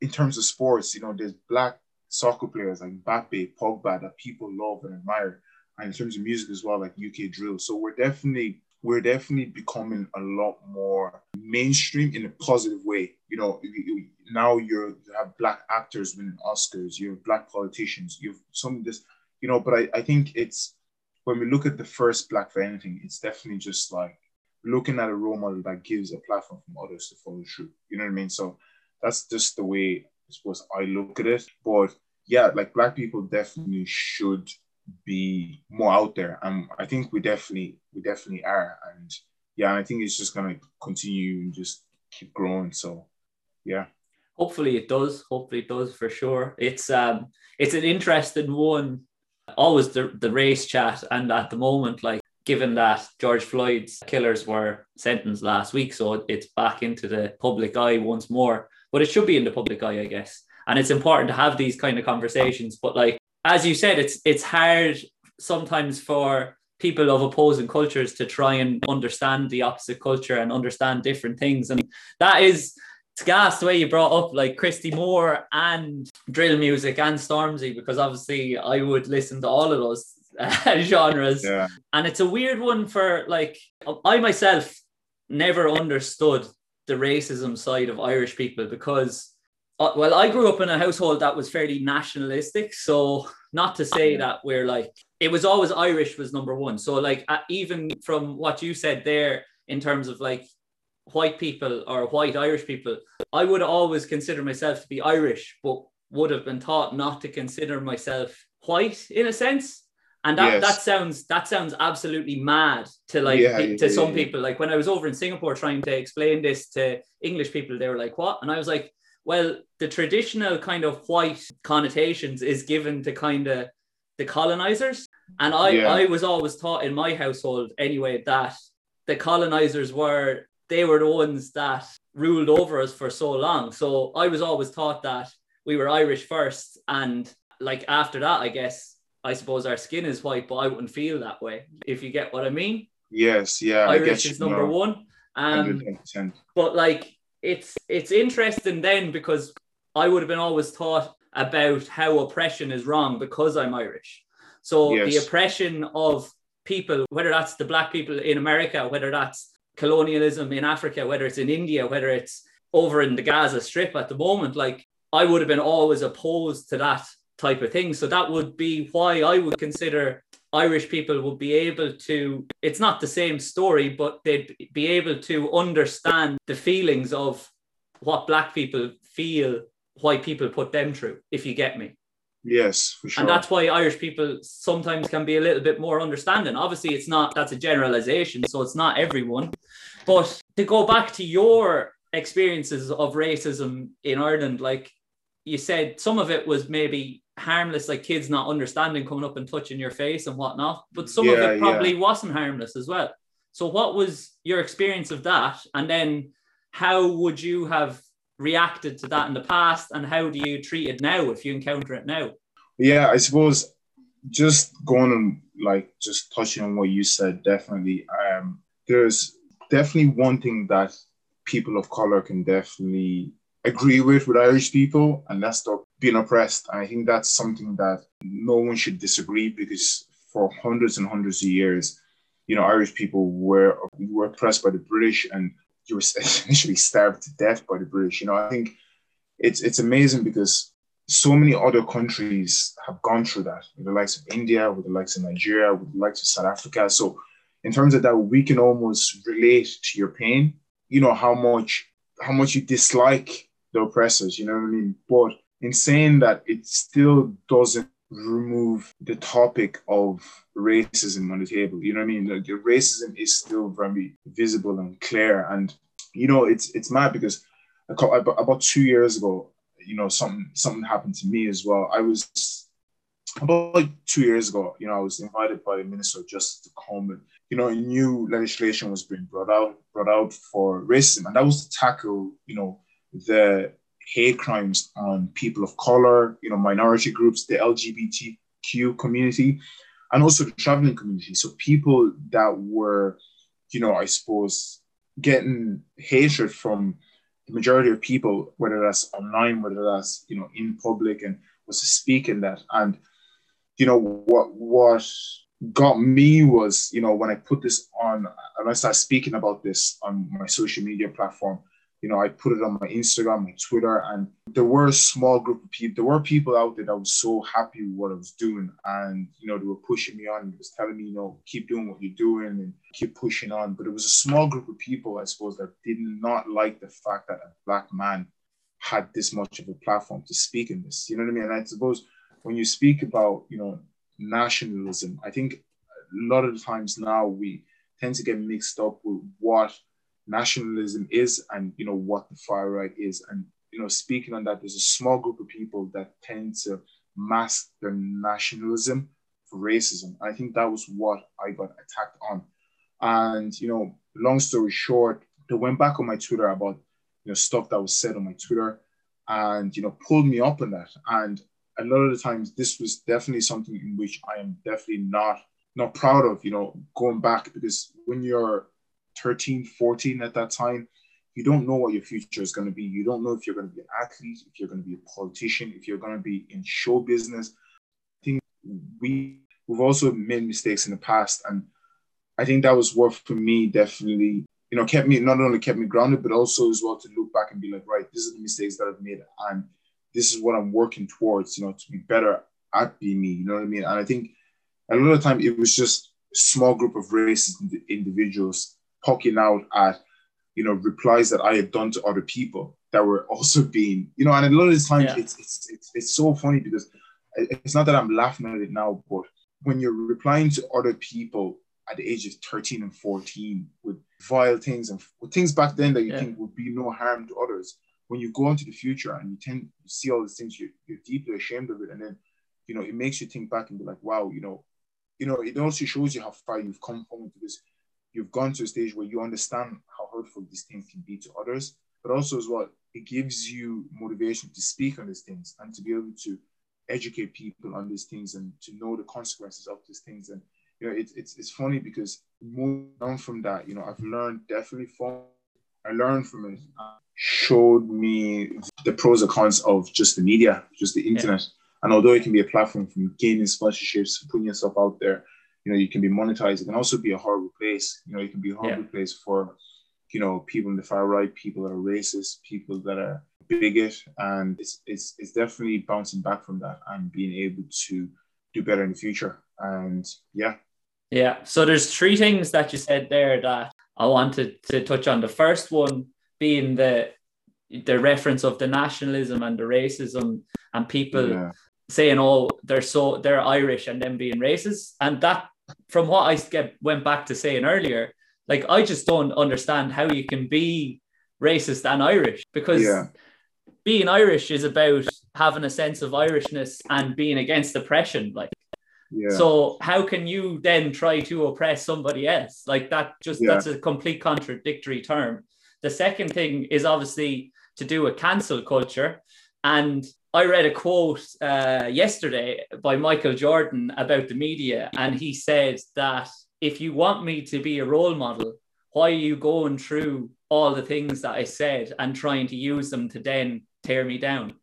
in terms of sports, you know, there's black soccer players like Mbappe, Pogba that people love and admire and in terms of music as well, like UK drill. So we're definitely we're definitely becoming a lot more mainstream in a positive way. You know, now you're you have black actors winning Oscars, you have black politicians, you have some of this, you know. But I, I think it's when we look at the first black for anything, it's definitely just like looking at a role model that gives a platform for others to follow through. You know what I mean? So that's just the way I suppose I look at it. But yeah, like black people definitely should be more out there. And i think we definitely we definitely are. And yeah i think it's just to continue and just keep growing. So yeah. Hopefully it does. Hopefully it does for sure. It's um it's an interesting one. Always the, the race chat and at the moment like given that george floyd's killers were sentenced last week so it's back into the public eye once more but it should be in the public eye i guess and it's important to have these kind of conversations but like as you said, it's it's hard sometimes for people of opposing cultures to try and understand the opposite culture and understand different things. And that is it's gas the way you brought up like Christy Moore and drill music and Stormzy, because obviously I would listen to all of those uh, genres. Yeah. And it's a weird one for like I myself never understood the racism side of Irish people because uh, well, I grew up in a household that was fairly nationalistic. So, not to say that we're like, it was always Irish was number one. So, like, uh, even from what you said there, in terms of like white people or white Irish people, I would always consider myself to be Irish, but would have been taught not to consider myself white in a sense. And that, yes. that sounds that sounds absolutely mad to like yeah, to yeah, some yeah. people. Like when I was over in Singapore trying to explain this to English people, they were like, "What?" And I was like, well, the traditional kind of white connotations is given to kind of the colonizers. And I. I was always taught in my household anyway that the colonizers were they were the ones that ruled over us for so long. So I was always taught that we were Irish first, and like after that, I guess I suppose our skin is white, but I wouldn't feel that way. If you get what I mean? Yes, yeah. Irish is number know. one. Um, 100%. but like it's it's interesting then because I would have been always taught about how oppression is wrong because I'm Irish. So yes. the oppression of people, whether that's the black people in America, whether that's colonialism in Africa, whether it's in India, whether it's over in the Gaza Strip at the moment, like I would have been always opposed to that type of thing. So that would be why I would consider Irish people would be able to, it's not the same story, but they'd be able to understand the feelings of what Black people feel white people put them through, if you get me. Yes, for sure. And that's why Irish people sometimes can be a little bit more understanding. Obviously, it's not, that's a generalization, so it's not everyone. But to go back to your experiences of racism in Ireland, like you said, some of it was maybe harmless, like kids not understanding, coming up and touching your face and whatnot. But some yeah, of it probably yeah. wasn't harmless as well. So, what was your experience of that? And then, how would you have reacted to that in the past? And how do you treat it now if you encounter it now? Yeah, I suppose just going on like just touching on what you said, definitely. Um, there's definitely one thing that people of color can definitely agree with with Irish people, and that's the being oppressed. I think that's something that no one should disagree because for hundreds and hundreds of years, you know, Irish people were were oppressed by the British and you were essentially starved to death by the British. You know, I think it's it's amazing because so many other countries have gone through that, with the likes of India, with the likes of Nigeria, with the likes of South Africa. So in terms of that, we can almost relate to your pain. You know how much how much you dislike the oppressors. You know what I mean? But in saying that, it still doesn't remove the topic of racism on the table. You know what I mean? The, the racism is still very visible and clear, and you know it's it's mad because about two years ago, you know something something happened to me as well. I was about like two years ago. You know, I was invited by the Minister of Justice to come and you know, new legislation was being brought out brought out for racism, and that was to tackle, you know, the hate crimes on people of color, you know, minority groups, the LGBTQ community, and also the traveling community. So people that were, you know, I suppose, getting hatred from the majority of people, whether that's online, whether that's you know in public, and was speaking that. And you know what what got me was, you know, when I put this on, and I started speaking about this on my social media platform, you know, I put it on my Instagram, my Twitter, and there were a small group of people. There were people out there that was so happy with what I was doing, and you know, they were pushing me on. They was telling me, you know, keep doing what you're doing and keep pushing on. But it was a small group of people, I suppose, that did not like the fact that a black man had this much of a platform to speak in this. You know what I mean? And I suppose when you speak about, you know, nationalism. I think a lot of the times now we tend to get mixed up with what nationalism is and you know what the far right is. And you know, speaking on that, there's a small group of people that tend to mask their nationalism for racism. I think that was what I got attacked on. And you know, long story short, they went back on my Twitter about you know stuff that was said on my Twitter and you know pulled me up on that. And a lot of the times this was definitely something in which I am definitely not not proud of, you know, going back because when you're 13, 14 at that time, you don't know what your future is going to be. You don't know if you're going to be an athlete, if you're going to be a politician, if you're going to be in show business. I think we we've also made mistakes in the past, and I think that was what for me definitely, you know, kept me not only kept me grounded, but also as well to look back and be like, right, this is the mistakes that I've made, and this is what I'm working towards, you know, to be better at being me. You know what I mean? And I think a lot of time it was just small group of racist individuals poking out at, you know, replies that I had done to other people that were also being, you know, and a lot of the time yeah. it's, it's, it's, it's so funny because it's not that I'm laughing at it now, but when you're replying to other people at the age of 13 and 14 with vile things and things back then that you yeah. think would be no harm to others, when you go into the future and you tend to see all these things, you're, you're deeply ashamed of it. And then, you know, it makes you think back and be like, wow, you know, you know, it also shows you how far you've come from because you've gone to a stage where you understand how hurtful these things can be to others, but also as well, it gives you motivation to speak on these things and to be able to educate people on these things and to know the consequences of these things. And you know, it's it's it's funny because moving on from that, you know, I've learned definitely from I learned from it. Showed me the pros and cons of just the media, just the internet. Yeah. And although it can be a platform from gaining sponsorships, putting yourself out there, you know, you can be monetized. It can also be a horrible place. You know, it can be a horrible yeah. place for, you know, people in the far right, people that are racist, people that are bigot, and it's it's it's definitely bouncing back from that and being able to do better in the future. And yeah. Yeah. So there's three things that you said there that I wanted to touch on. The first one being the the reference of the nationalism and the racism and people yeah. saying, "Oh, they're so they're Irish," and then being racist. And that, from what I get, went back to saying earlier, like I just don't understand how you can be racist and Irish because yeah. being Irish is about having a sense of Irishness and being against oppression. Like so how can you then try to oppress somebody else? Like that just yeah. that's a complete contradictory term. The second thing is obviously to do with cancel culture. And I read a quote uh, yesterday by Michael Jordan about the media, and he said that if you want me to be a role model, why are you going through all the things that I said and trying to use them to then tear me down?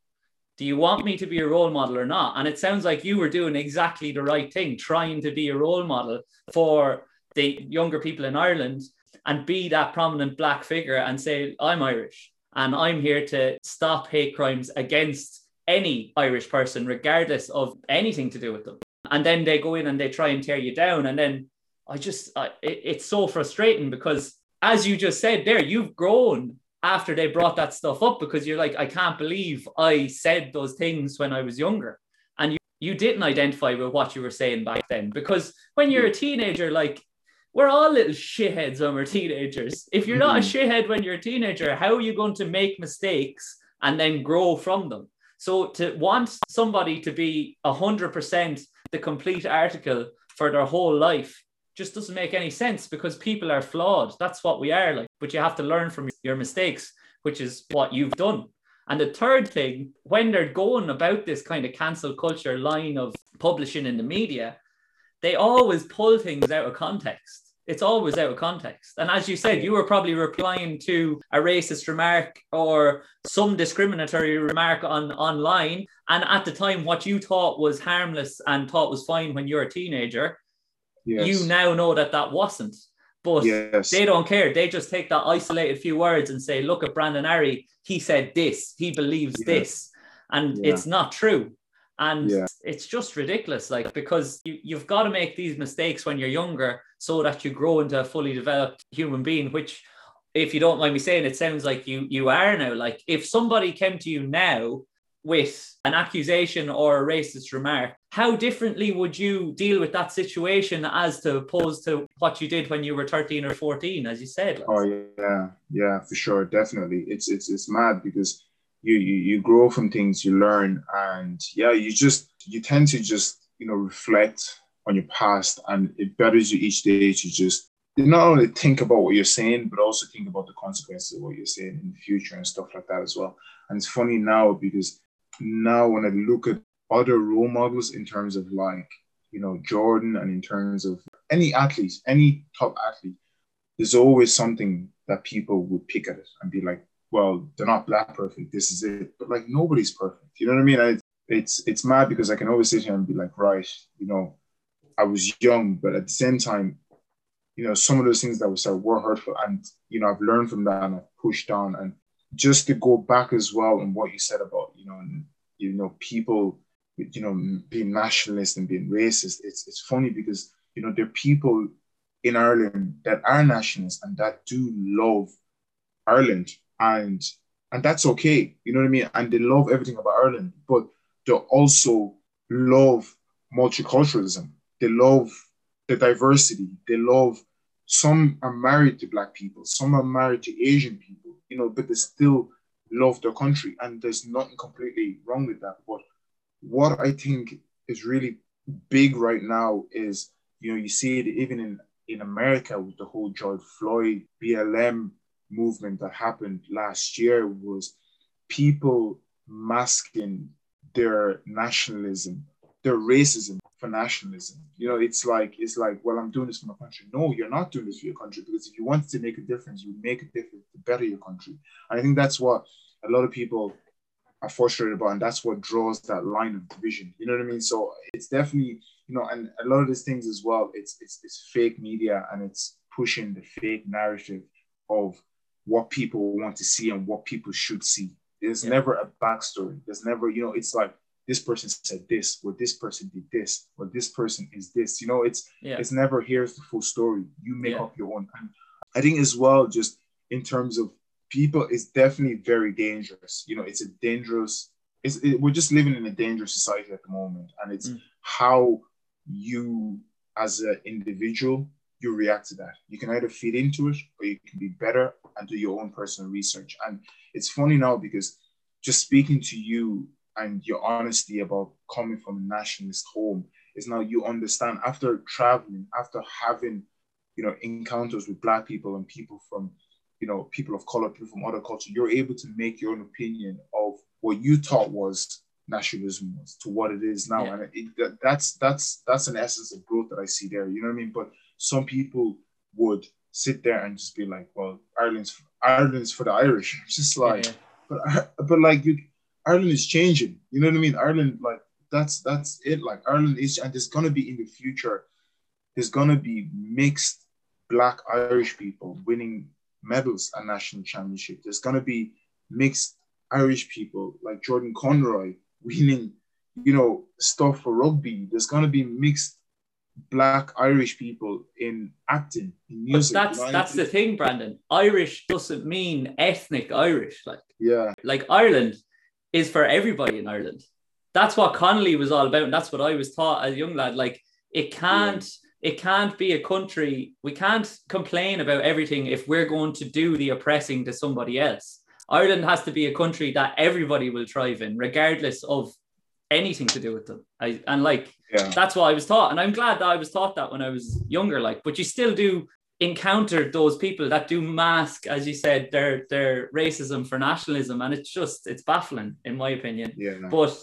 Do you want me to be a role model or not? And it sounds like you were doing exactly the right thing, trying to be a role model for the younger people in Ireland and be that prominent black figure and say, I'm Irish and I'm here to stop hate crimes against any Irish person, regardless of anything to do with them. And then they go in and they try and tear you down. And then I just, I, it, it's so frustrating because, as you just said there, you've grown after they brought that stuff up because you're like, I can't believe I said those things when I was younger. And you, you didn't identify with what you were saying back then because when you're a teenager, like we're all little shitheads when we're teenagers. If you're not a mm-hmm. shithead when you're a teenager, how are you going to make mistakes and then grow from them? So to want somebody to be 100% the complete article for their whole life just doesn't make any sense because people are flawed. That's what we are like. But you have to learn from your mistakes, which is what you've done. And the third thing, when they're going about this kind of cancel culture line of publishing in the media, they always pull things out of context. It's always out of context. And as you said, you were probably replying to a racist remark or some discriminatory remark on online. And at the time, what you thought was harmless and thought was fine when you're a teenager, yes. you now know that that wasn't. But yes. they don't care. They just take that isolated few words and say, look at Brandon Arrey. He said this. He believes yeah. this. And yeah. it's not true. And yeah. it's just ridiculous, like, because you, you've got to make these mistakes when you're younger so that you grow into a fully developed human being, which, if you don't mind me saying, it sounds like you you are now. Like, if somebody came to you now with an accusation or a racist remark, how differently would you deal with that situation as to opposed to what you did when you were 13 or 14, as you said? Like? Oh yeah, yeah, for sure, definitely. It's it's it's mad because you, you you grow from things you learn and yeah you just you tend to just you know reflect on your past and it betters you each day to just not only think about what you're saying but also think about the consequences of what you're saying in the future and stuff like that as well. And it's funny now because now when i look at other role models in terms of like you know jordan and in terms of any athlete any top athlete there's always something that people would pick at it and be like well, they're not black perfect. This is it. But like nobody's perfect. You know what I mean? I, it's it's mad because I can always sit here and be like, right, you know, I was young, but at the same time, you know, some of those things that were said were hurtful, and you know, I've learned from that and I've pushed on. And just to go back as well and what you said about, you know, and, you know, people, you know, being nationalist and being racist. It's it's funny because you know there are people in Ireland that are nationalists and that do love Ireland and and that's okay. You know what I mean? And they love everything about Ireland, but they also love multiculturalism. They love the diversity. They love some are married to black people, some are married to Asian people, you know, but they still love their country. And there's nothing completely wrong with that. But what I think is really big right now is, you know, you see it even in, in America with the whole George Floyd, BLM movement that happened last year was people masking their nationalism, their racism for nationalism. You know, it's like it's like, well, I'm doing this for my country. No, you're not doing this for your country because if you wanted to make a difference, you make a difference to better your country. And I think that's what a lot of people are frustrated about, and that's what draws that line of division. You know what I mean? So it's definitely, you know, and a lot of these things as well. It's it's, it's fake media and it's pushing the fake narrative of what people want to see and what people should see. There's yeah. never a backstory. There's never, you know, it's like this person said this, or this person did this, or this person is this. You know, it's yeah. it's never here's the full story. You make yeah. up your own. And I think as well, just in terms of people, it's definitely very dangerous. You know, it's a dangerous. It's it, we're just living in a dangerous society at the moment, and it's mm. how you as an individual you react to that. You can either feed into it or you can be better and do your own personal research. And it's funny now because just speaking to you and your honesty about coming from a nationalist home is now you understand after traveling, after having, you know, encounters with black people and people from, you know, people of color, people from other culture, you're able to make your own opinion of what you thought was nationalism was to what it is now, Yeah. and it, that, that's that's that's an essence of growth that I see there. You know what I mean? But some people would sit there and just be like, "Well, Ireland's Ireland's for the Irish." It's just like, Yeah. but but like you, Ireland is changing. You know what I mean? Ireland, like that's that's it. Like Ireland is, and there's gonna be in the future, there's gonna be mixed Black Irish people winning medals at national championship. There's gonna be mixed Irish people like Jordan Conroy winning, you know, stuff for rugby. There's gonna be mixed Black Irish people in acting, in But music. that's you that's the thing, Brandon. Irish doesn't mean ethnic Irish. Like yeah, like Ireland is for everybody in Ireland. That's what Connolly was all about, and that's what I was taught as a young lad. Like it can't it can't be a country. We can't complain about everything if we're going to do the oppressing to somebody else. Ireland has to be a country that everybody will thrive in, regardless of anything to do with them. I, and like yeah, that's what I was taught. And I'm glad that I was taught that when I was younger. Like, but you still do encounter those people that do mask, as you said, their their racism for nationalism. And it's just it's baffling, in my opinion. yeah. no. But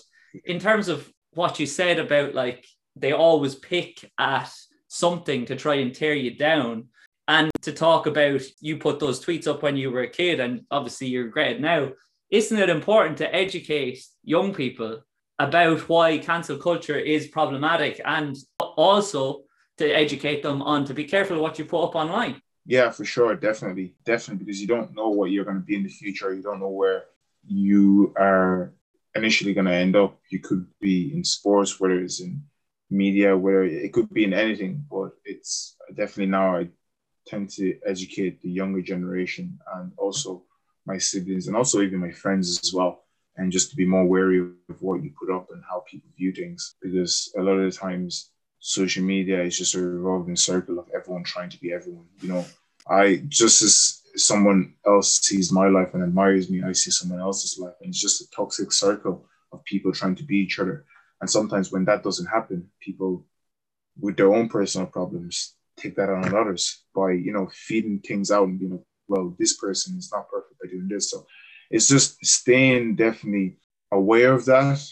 in terms of what you said about like they always pick at something to try and tear you down. And to talk about you put those tweets up when you were a kid, and obviously you regret it now. Isn't it important to educate young people about why cancel culture is problematic and also to educate them on to be careful what you put up online? Yeah, for sure, definitely, definitely, because you don't know what you're going to be in the future. You don't know where you are initially going to end up. You could be in sports, whether it's in media, whether it could be in anything. But it's definitely now I tend to educate the younger generation and also my siblings and also even my friends as well. And just to be more wary of what you put up and how people view things, because a lot of the times social media is just a revolving circle of everyone trying to be everyone. You know, I just as someone else sees my life and admires me, I see someone else's life, and it's just a toxic circle of people trying to be each other. And sometimes when that doesn't happen, people with their own personal problems take that on others by you know feeding things out and being like, well, this person is not perfect by doing this. So it's just staying definitely aware of that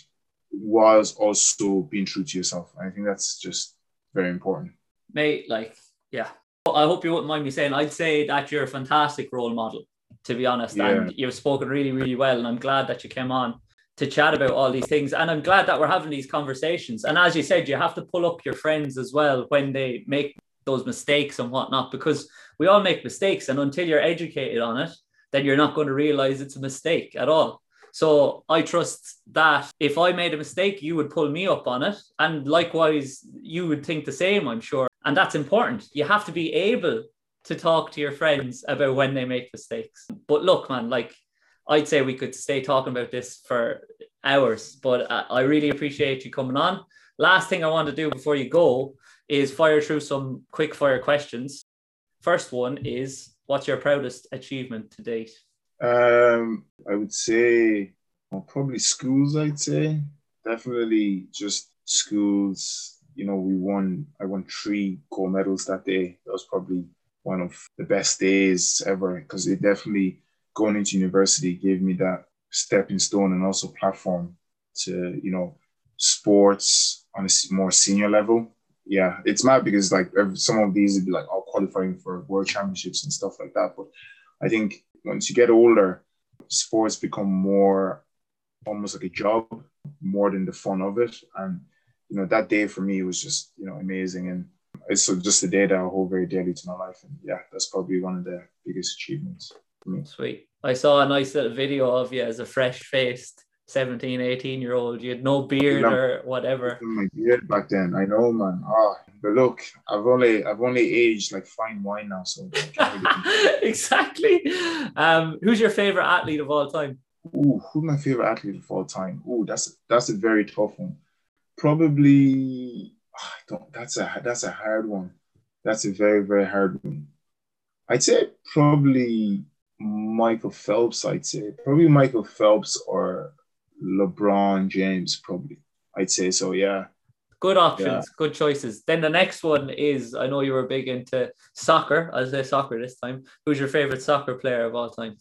whilst also being true to yourself. I think that's just very important. Mate, like, yeah. I hope you wouldn't mind me saying, I'd say that you're a fantastic role model, to be honest. Yeah. And you've spoken really, really well. And I'm glad that you came on to chat about all these things. And I'm glad that we're having these conversations. And as you said, you have to pull up your friends as well when they make those mistakes and whatnot, because we all make mistakes. And until you're educated on it, then you're not going to realize it's a mistake at all. So I trust that if I made a mistake, you would pull me up on it. And likewise, you would think the same, I'm sure. And that's important. You have to be able to talk to your friends about when they make mistakes. But look, man, like I'd say we could stay talking about this for hours, but I really appreciate you coming on. Last thing I want to do before you go is fire through some quick fire questions. First one is what's your proudest achievement to date? Um, I would say well, probably schools. I'd say definitely just schools. You know, we won. I won three gold medals that day. That was probably one of the best days ever because it definitely going into university gave me that stepping stone and also platform to you know sports on a more senior level. Yeah, it's mad because like some of these would be like all qualifying for world championships and stuff like that. But I think once you get older, sports become more almost like a job more than the fun of it. And you know, that day for me was just, you know, amazing. And it's just a day that I hold very dearly to my life. And yeah, that's probably one of the biggest achievements for me. Sweet. I saw a nice little video of you as a fresh faced 17, 18 year old. You had no beard or whatever. My beard back then, I know, man. Ah, but look, I've only I've only aged like fine wine now, so I can't really complain. exactly. Um, who's your favorite athlete of all time? Ooh, who's my favorite athlete of all time? Ooh, that's that's a very tough one. Probably, I don't. That's a that's a hard one. That's a very very hard one. I'd say probably Michael Phelps. I'd say probably Michael Phelps or LeBron James. Probably. I'd say so. Yeah. Good options, good choices. Then the next one is I know you were big into soccer. I'll say soccer this time. Who's your favorite soccer player of all time?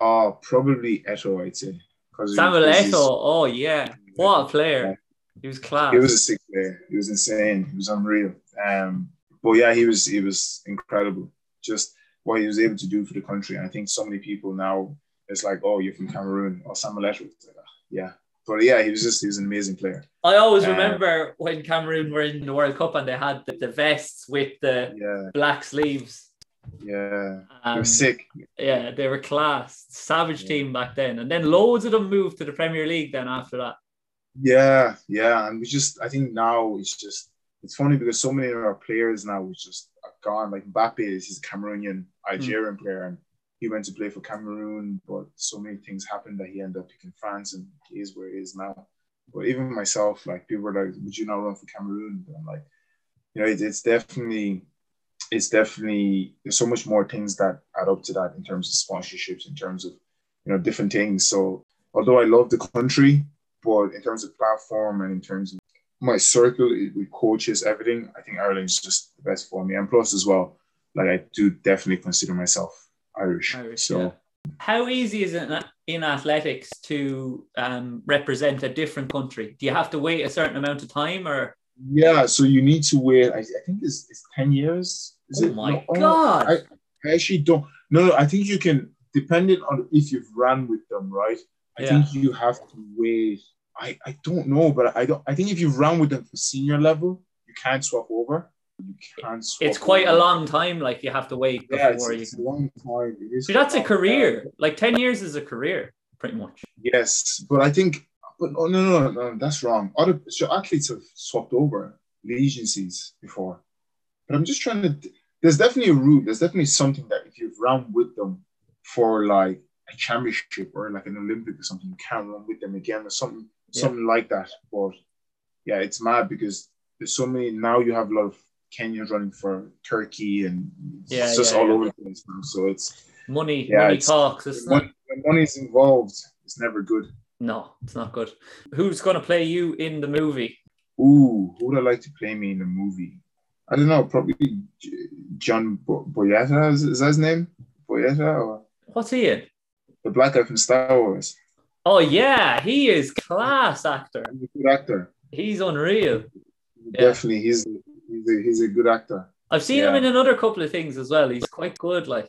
Oh, probably Eto'o. I'd say. Samuel Samuel 'cause he's- Eto'o. Oh yeah, what a player! Yeah. He was class. He was a sick player. He was insane. He was unreal. Um, but yeah, he was he was incredible. Just what he was able to do for the country. And I think so many people now it's like, oh, you're from Cameroon or Samuel Eto'o. Ah, yeah. But yeah, he was just he was an amazing player. I always Uh, remember when Cameroon were in the World Cup and they had the, the vests with the Yeah, black sleeves. yeah. Um, was sick. Yeah, they were class. Savage Yeah. team back then. And then loads of them moved to the Premier League then after that. Yeah, yeah. And we just I think now it's just it's funny because so many of our players now is just are gone. Like Mbappe is he's a Cameroonian, Algerian player, and he went to play for Cameroon, but so many things happened that he ended up picking France and he is where he is now. But even myself, like people were like, Would you not run for Cameroon? But I'm like, you know, it, it's definitely it's definitely there's so much more things that add up to that in terms of sponsorships, in terms of you know different things. So although I love the country, but in terms of platform and in terms of my circle with coaches, everything, I think Ireland's just the best for me. And plus as well, like I do definitely consider myself Irish. Irish, so yeah. How easy is it in- athletics to um, represent a different country? Do you have to wait a certain amount of time or? yeah, so you need to wait. I, I think it's, it's ten years. Is oh it? my No, oh, God. I, I actually don't. No, no. I think you can, depending on if you've run with them, right? I Yeah. think you have to wait. I, I don't know, but I don't. I think if you've run with them for senior level, you can't swap over. You can't. It's quite a long time, like you have to wait Yeah, it's, before you. it's a long time. It is See, that's a career. Like 10 years is a career, pretty much. Yes, but I think, but oh, no, no, no, no, that's wrong. Other so athletes have swapped over agencies before, but I'm just trying to. There's definitely a route. There's definitely something that if you've run with them for like a championship or like an Olympic or something, you can run with them again or something, Yeah. something like that. But yeah, it's mad because there's so many now. You have a lot of Kenyans running for Turkey, and Yeah, it's just yeah, all yeah. over the place now. So it's Money, Yeah, money it's- talks. It's when, money's involved, it's never good. no, it's not good. Who's going to play you in the movie? Ooh, who would I like to play me in the movie? I don't know, probably John Bo- Boyetta, is, is that his name? Boyetta, or What's he in? the black guy from Star Wars. Oh, yeah, he is class actor. He's a good actor. He's unreal. Yeah. Definitely, he's he's a, he's a good actor. I've seen him in another couple of things as well. He's quite good. Like,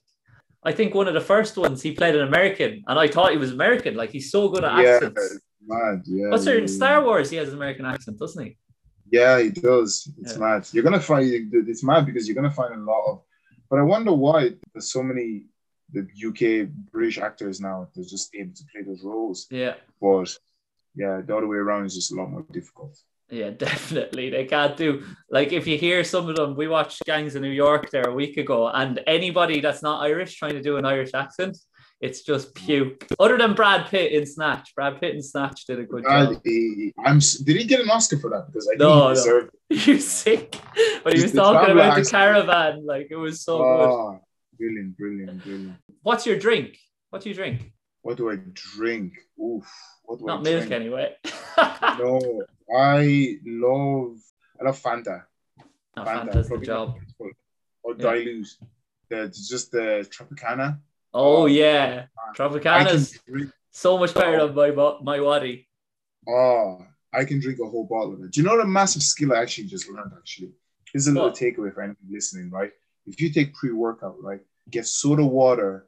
I think one of the first ones he played an American, and I thought he was American. Like, he's so good at Yeah, accents. it's mad. Yeah, What's there yeah, in yeah. Star Wars? He has an American accent, doesn't he? Yeah, he does. It's Yeah. mad. You're gonna find it's mad because you're gonna find a lot of. But I wonder why there's so many the UK British actors now. They're just able to play those roles. Yeah. But yeah, the other way around is just a lot more difficult. Yeah, definitely. They can't do like if you hear some of them. We watched Gangs of New York there a week ago, and anybody that's not Irish trying to do an Irish accent, it's just puke. Other than Brad Pitt in Snatch, Brad Pitt in Snatch did a good job. I'm. Did he get an Oscar for that? Because I think No, no. deserved. it. You sick? But he was talking about the caravan, like it was so oh, good. Oh, brilliant, brilliant, brilliant. What's your drink? What do you drink? What do I drink? Oof. Not milk drink? anyway. No, I love. I love Fanta. no, Fanta, Fanta's the job. Or Yeah. dilute. The, just the Tropicana. Oh, oh yeah, I Tropicana's drink. so much better oh. than my my waddy. Oh, I can drink a whole bottle of it. Do you know the massive skill I actually just learned? Actually, here's a little What? takeaway for anyone listening. Right, if you take pre-workout, right, get soda water,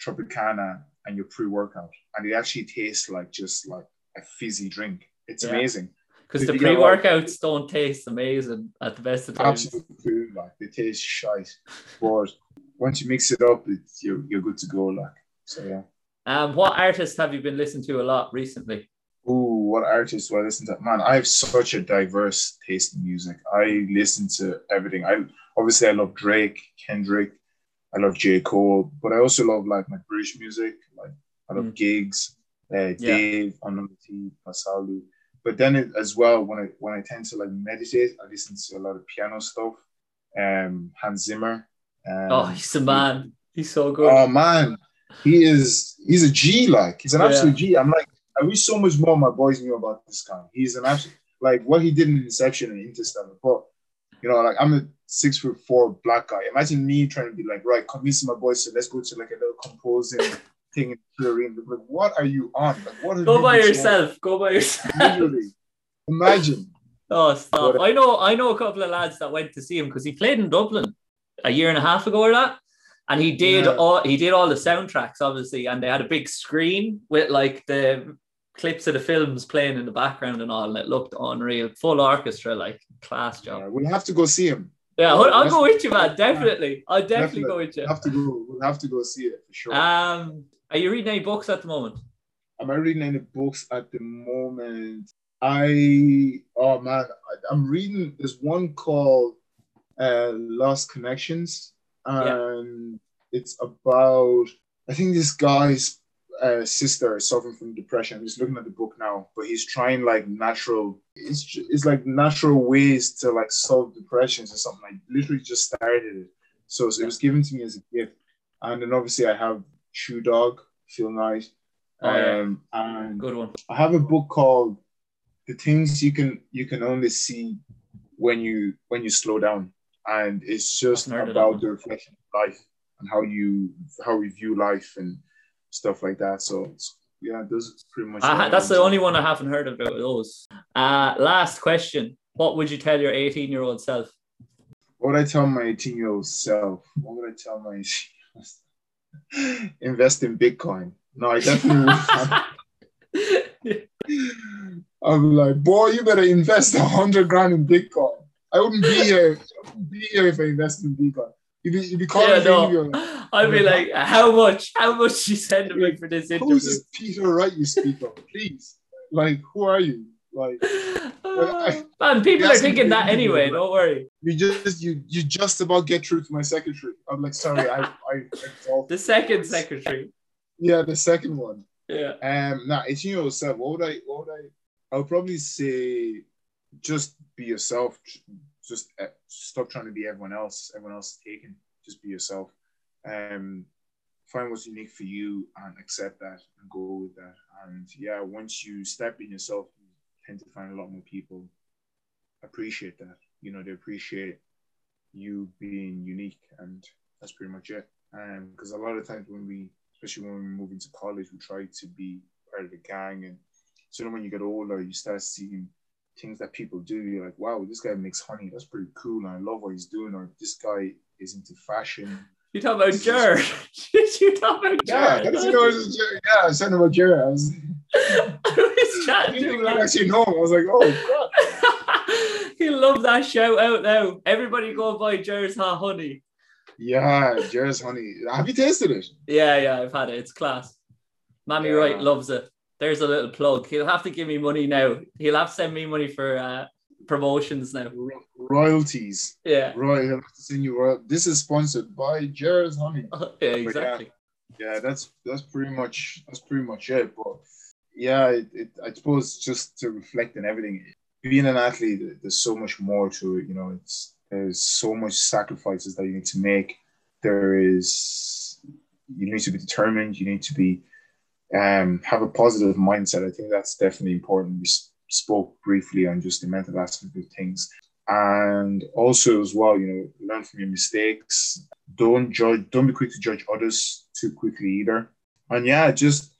Tropicana, and your pre-workout, and it actually tastes like just like a fizzy drink. It's Yeah. amazing. Because the you get like- pre-workouts don't taste amazing at the best of times. Absolutely cool, like they taste shite, but once you mix it up, it's you're, you're good to go. Like so, yeah. Um, what artists have you been listening to a lot recently? Ooh, what artists do I listen to? Man, I have such a diverse taste in music. I listen to everything. I obviously I love Drake, Kendrick, I love J. Cole, but I also love like my British music. Like I love Mm. Giggs, uh, Yeah. Dave, Unknown T, Pa Salieu. But then it, as well, when I when I tend to like meditate, I listen to a lot of piano stuff. Um, Hans Zimmer. Um, Oh, he's a man. He's so good. Oh man, he is he's a G like he's an Yeah. absolute G. I'm like, I wish so much more my boys knew about this guy. He's an absolute like what he did in Inception and Interstellar. But you know, like I'm a six foot four black guy. Imagine me trying to be like, right, convincing my boys to let's go to like a little composing thing in. Like, what are you on? Like, what Go you by yourself. Go by yourself. Literally. Imagine. Oh, stop! But- I know, I know a couple of lads that went to see him because he played in Dublin a year and a half ago or that, and he did Yeah. all he did all the soundtracks obviously, and they had a big screen with like the clips of the films playing in the background and all, and it looked unreal, full orchestra, like class job. Yeah, we'll have to go see him. Yeah, I'll, I'll go with you, man. Definitely, I'll definitely Definitely. go with you. We'll have to go. We'll have to go see it for sure. Um, are you reading any books at the moment? Am I reading any books at the moment? I oh man, I, I'm reading. There's one called uh, Lost Connections, and it's about. I think this guy's uh, sister is suffering from depression. I'm just looking at the book now, but he's trying like natural. It's it's like natural ways to like solve depressions or something. I literally just started it, so, so it was given to me as a gift, and then obviously I have Shoe Dog, Phil Knight. Oh, yeah. Um, and Good one. I have a book called "The Things You Can You Can Only See When You When You Slow Down," and it's just I've heard of that about the reflection of life and how you how we view life and stuff like that. So it's, yeah, those pretty much. Ha- that's the only one I haven't heard of out of those. Uh, last question: What would you tell your 18 year old self? What would I tell my 18 year old self? What would I tell my invest in Bitcoin? No, I definitely. I'm like, boy, you better invest a hundred grand in Bitcoin. I wouldn't be here. I wouldn't be here if I invested in Bitcoin. You'd be calling yeah, no. like, I'd be like, how much? How much you sending me for this interview? Who's this Peter Wright you speak of? Please, like, who are you? Like, Uh, man, people are thinking that you- anyway. Don't worry. you just you you just about get through to my secretary. I'm like, sorry, I I, I The second secretary. yeah, the second one. Yeah. Um, now, 18 year old self, what would I, what would I, I would probably say just be yourself. Just uh, stop trying to be everyone else. Everyone else is taken. Just be yourself. Um, find what's unique for you and accept that and go with that. And yeah, once you step in yourself, you tend to find a lot more people appreciate that. You know, they appreciate you being unique, and that's pretty much it. Um, because a lot of times when we especially when we move into college, we try to be part of the gang. And so then when you get older, you start seeing things that people do. You're like, wow, this guy makes honey. That's pretty cool. And I love what he's doing. Or this guy is into fashion. You talk about Jer. you talk about Yeah, Jer. that's, you know, it's- yeah, I was saying about. I was, I was I to didn't him even actually know him. I was like, oh, crap. he loved that shout out now. Everybody go buy Jer's hot honey. Yeah, Jared's honey. Have you tasted it? Yeah, yeah, I've had it. It's class. Mammy Yeah. Wright loves it. There's a little plug. He'll have to give me money now. He'll have to send me money for uh, promotions now. Royalties. Yeah, Roy, I'll have to send you royal. This is sponsored by Jared's honey. yeah, exactly. yeah that's that's pretty much that's pretty much it but yeah it, it, i suppose just to reflect on everything being an athlete there's so much more to it you know it's there's so much sacrifices that you need to make. There is you need to be determined you need to be um have a positive mindset. I think that's definitely important. We spoke briefly on just the mental aspect of things. And also as well you know learn from your mistakes. Don't judge don't be quick to judge others too quickly either. And yeah just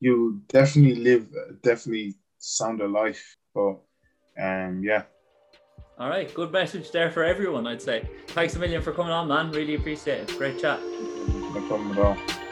you definitely live a definitely sounder life but um yeah All right, good message there for everyone, I'd say. Thanks a million for coming on, man. Really appreciate it. Great chat. no problem at all